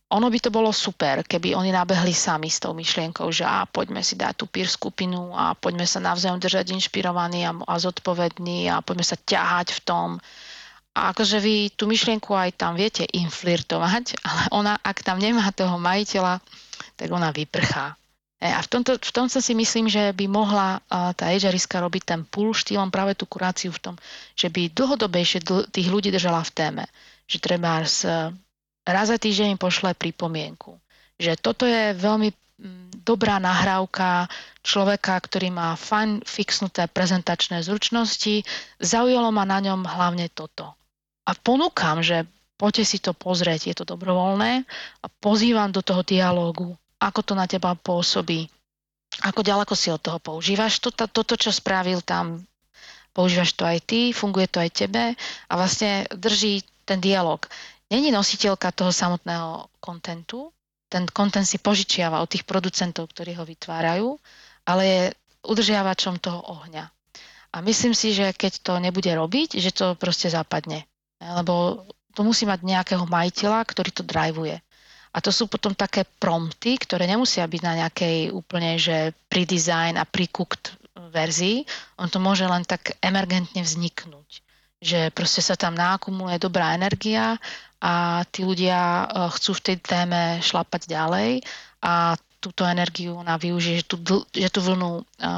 [SPEAKER 3] Ono by to bolo super, keby oni nabehli sami s tou myšlienkou, že a poďme si dať tú peer skupinu a poďme sa navzájom držať inšpirovaní a, a zodpovední a poďme sa ťahať v tom. A akože vy tú myšlienku aj tam viete inflirtovať, ale ona, ak tam nemá toho majiteľa, tak ona vyprchá. E, a v tomto, v tomto si myslím, že by mohla tá HRiska robiť ten pull štýlom práve tú kuráciu v tom, že by dlhodobejšie tých ľudí držala v téme. Že treba raz za týždeň pošle pripomienku. Že toto je veľmi dobrá nahrávka človeka, ktorý má fajn fixnuté prezentačné zručnosti. Zaujalo ma na ňom hlavne toto. A ponúkam, že poďte si to pozrieť, je to dobrovoľné a pozývam do toho dialógu ako to na teba pôsobí, ako ďaleko si od toho používaš to, toto, čo spravil tam, používaš to aj ty, funguje to aj tebe a vlastne drží ten dialog. Není nositeľka toho samotného kontentu, ten kontent si požičiava od tých producentov, ktorí ho vytvárajú, ale je udržiavačom toho ohňa. A myslím si, že keď to nebude robiť, že to proste zapadne. Lebo to musí mať nejakého majiteľa, ktorý to drivuje. A to sú potom také prompty, ktoré nemusia byť na nejakej úplne, že pre-design a pre-cooked verzii. On to môže len tak emergentne vzniknúť. Že proste sa tam nákumuluje dobrá energia a tí ľudia e, chcú v tej téme šlapať ďalej a túto energiu ona využije, že tú, že tú vlnu e, e,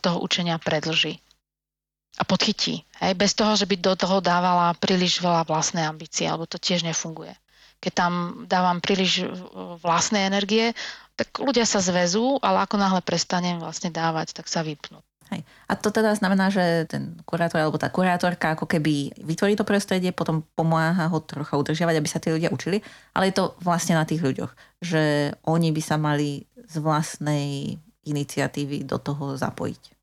[SPEAKER 3] toho učenia predlží a podchytí. Hej? Bez toho, že by do toho dávala príliš veľa vlastnej ambície, alebo to tiež nefunguje keď tam dávam príliš e, vlastnej energie, tak ľudia sa zväzú, ale ako náhle prestanem vlastne dávať, tak sa vypnú.
[SPEAKER 2] Hej. A to teda znamená, že ten kurátor alebo tá kurátorka ako keby vytvorí to prostredie, potom pomáha ho trocha udržiavať, aby sa tí ľudia učili, ale je to vlastne na tých ľuďoch, že oni by sa mali z vlastnej iniciatívy do toho zapojiť.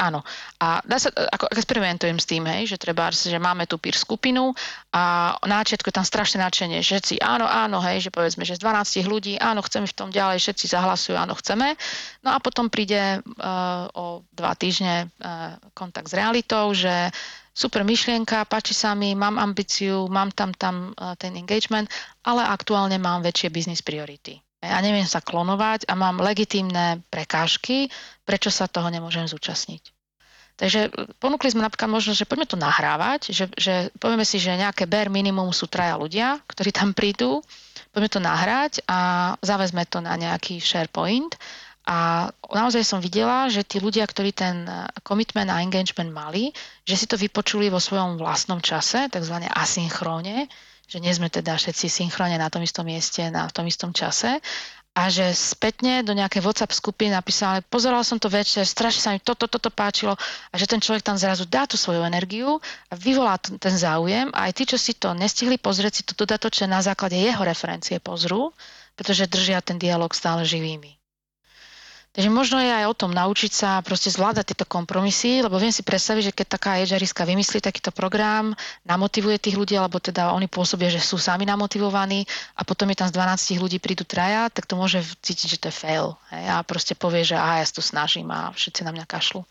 [SPEAKER 3] Áno. A dá sa, ako experimentujem s tým, hej, že treba, že máme tú peer skupinu a na je tam strašné nadšenie, všetci áno, áno, hej, že povedzme, že z 12 ľudí, áno, chceme v tom ďalej, všetci zahlasujú, áno, chceme. No a potom príde uh, o dva týždne uh, kontakt s realitou, že super myšlienka, páči sa mi, mám ambíciu, mám tam, tam uh, ten engagement, ale aktuálne mám väčšie business priority a neviem sa klonovať a mám legitímne prekážky, prečo sa toho nemôžem zúčastniť. Takže e, ponúkli sme napríklad možnosť, že poďme to nahrávať, že, že povieme si, že nejaké bare minimum sú traja ľudia, ktorí tam prídu, poďme to nahrať a zavezme to na nejaký SharePoint. A naozaj som videla, že tí ľudia, ktorí ten e, commitment a engagement mali, že si to vypočuli vo svojom vlastnom čase, tzv. asynchróne, že nie sme teda všetci synchrone na tom istom mieste, na tom istom čase a že spätne do nejakej WhatsApp skupiny napísala, pozeral som to večer, strašne sa mi toto, toto páčilo a že ten človek tam zrazu dá tú svoju energiu a vyvolá ten záujem a aj tí, čo si to nestihli pozrieť, si to dodatočne na základe jeho referencie pozrú, pretože držia ten dialog stále živými. Takže možno je aj o tom naučiť sa proste zvládať tieto kompromisy, lebo viem si predstaviť, že keď taká HRiska vymyslí takýto program, namotivuje tých ľudí, alebo teda oni pôsobia, že sú sami namotivovaní a potom je tam z 12 ľudí prídu traja, tak to môže cítiť, že to je fail. Hej? A proste povie, že aha, ja sa tu snažím a všetci na mňa kašľú.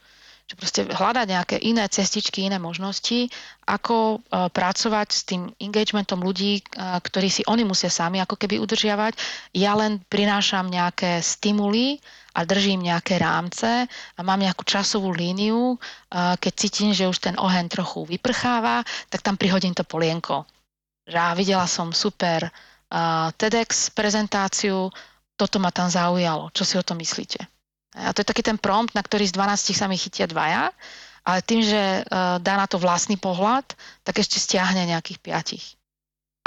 [SPEAKER 3] Že proste hľadať nejaké iné cestičky, iné možnosti, ako uh, pracovať s tým engagementom ľudí, uh, ktorí si oni musia sami ako keby udržiavať. Ja len prinášam nejaké stimuly a držím nejaké rámce a mám nejakú časovú líniu. Uh, keď cítim, že už ten oheň trochu vyprcháva, tak tam prihodím to polienko. Že videla som super TEDx prezentáciu, toto ma tam zaujalo. Čo si o tom myslíte? A to je taký ten prompt, na ktorý z 12 sa mi chytia dvaja, ale tým, že uh, dá na to vlastný pohľad, tak ešte stiahne nejakých piatich.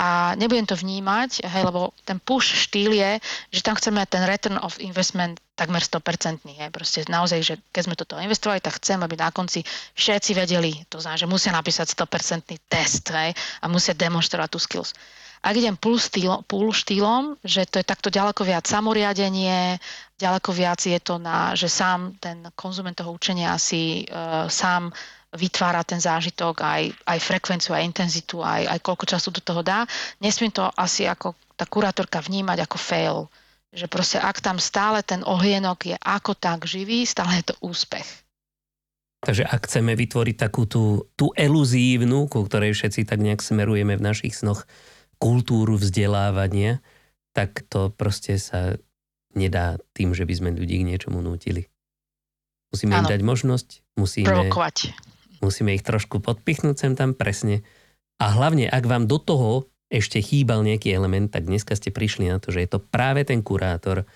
[SPEAKER 3] A nebudem to vnímať, hej, lebo ten push štýl je, že tam chceme ten return of investment takmer 100%. Hej. Proste naozaj, že keď sme toto investovali, tak chcem, aby na konci všetci vedeli, to znamená, že musia napísať 100% test hej, a musia demonstrovať tú skills. Ak idem pull, štýlom, pull štýlom, že to je takto ďaleko viac samoriadenie, ďaleko viac je to na, že sám ten konzument toho učenia si uh, sám vytvára ten zážitok, aj, aj frekvenciu, aj intenzitu, aj, aj koľko času do toho dá. Nesmiem to asi ako tá kurátorka vnímať ako fail. Že proste ak tam stále ten ohienok je ako tak živý, stále je to úspech.
[SPEAKER 1] Takže ak chceme vytvoriť takú tú, tú eluzívnu, ku ktorej všetci tak nejak smerujeme v našich snoch, kultúru vzdelávania, tak to proste sa nedá tým, že by sme ľudí k niečomu nútili. Musíme ano. im dať možnosť, musíme,
[SPEAKER 3] Provokovať.
[SPEAKER 1] musíme ich trošku podpichnúť sem tam presne. A hlavne, ak vám do toho ešte chýbal nejaký element, tak dneska ste prišli na to, že je to práve ten kurátor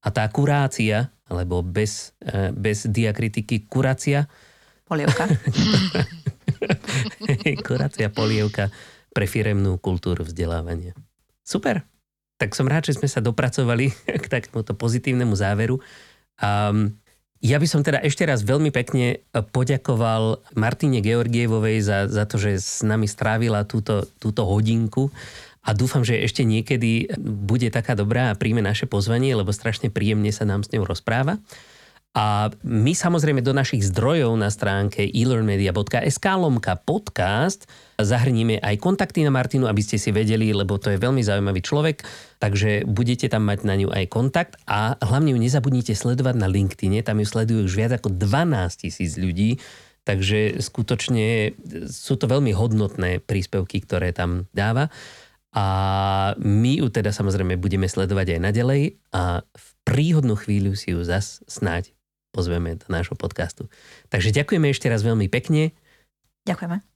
[SPEAKER 1] a tá kurácia, alebo bez, eh, bez diakritiky kurácia.
[SPEAKER 2] Polievka.
[SPEAKER 1] kurácia, polievka pre firemnú kultúru vzdelávania. Super. Tak som rád, že sme sa dopracovali k takémuto pozitívnemu záveru. Um, ja by som teda ešte raz veľmi pekne poďakoval Martine Georgievovej za, za to, že s nami strávila túto, túto hodinku a dúfam, že ešte niekedy bude taká dobrá a príjme naše pozvanie, lebo strašne príjemne sa nám s ňou rozpráva. A my samozrejme do našich zdrojov na stránke elearnmedia.sk lomka podcast zahrníme aj kontakty na Martinu, aby ste si vedeli, lebo to je veľmi zaujímavý človek, takže budete tam mať na ňu aj kontakt a hlavne ju nezabudnite sledovať na LinkedIne, tam ju sledujú už viac ako 12 tisíc ľudí, takže skutočne sú to veľmi hodnotné príspevky, ktoré tam dáva. A my ju teda samozrejme budeme sledovať aj naďalej a v príhodnú chvíľu si ju zas snáď pozveme do nášho podcastu. Takže ďakujeme ešte raz veľmi pekne.
[SPEAKER 2] Ďakujeme.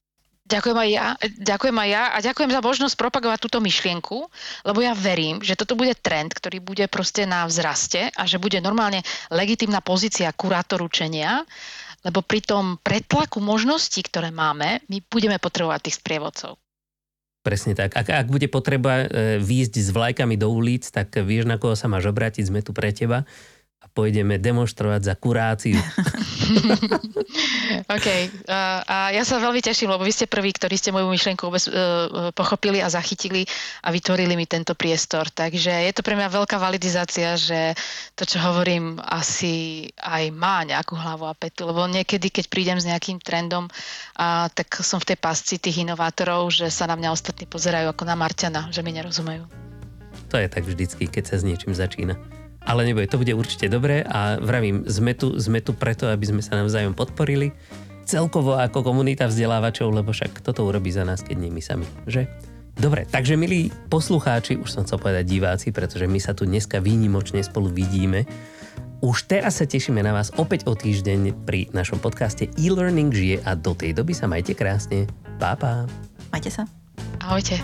[SPEAKER 3] Ďakujem aj ja, ďakujem aj ja a ďakujem za možnosť propagovať túto myšlienku, lebo ja verím, že toto bude trend, ktorý bude proste na vzraste a že bude normálne legitimná pozícia kurátor učenia, lebo pri tom pretlaku možností, ktoré máme, my budeme potrebovať tých sprievodcov.
[SPEAKER 1] Presne tak. Ak, ak bude potreba e, výjsť s vlajkami do ulic, tak vieš, na koho sa máš obrátiť, sme tu pre teba a pôjdeme demonstrovať za kuráciu.
[SPEAKER 3] OK. Uh, a ja sa veľmi teším, lebo vy ste prví, ktorí ste moju myšlienku vôbec uh, pochopili a zachytili a vytvorili mi tento priestor. Takže je to pre mňa veľká validizácia, že to, čo hovorím, asi aj má nejakú hlavu a petu. Lebo niekedy, keď prídem s nejakým trendom, uh, tak som v tej pasci tých inovátorov, že sa na mňa ostatní pozerajú ako na Marťana, že mi nerozumejú.
[SPEAKER 1] To je tak vždycky, keď sa s niečím začína ale nebude, to bude určite dobré a vravím, sme tu, sme tu preto, aby sme sa navzájom podporili celkovo ako komunita vzdelávačov, lebo však toto urobí za nás, keď nie my sami, že? Dobre, takže milí poslucháči, už som chcel povedať diváci, pretože my sa tu dneska výnimočne spolu vidíme. Už teraz sa tešíme na vás opäť o týždeň pri našom podcaste e-learning žije a do tej doby sa majte krásne. Pa, pa.
[SPEAKER 2] Majte sa.
[SPEAKER 3] Ahojte.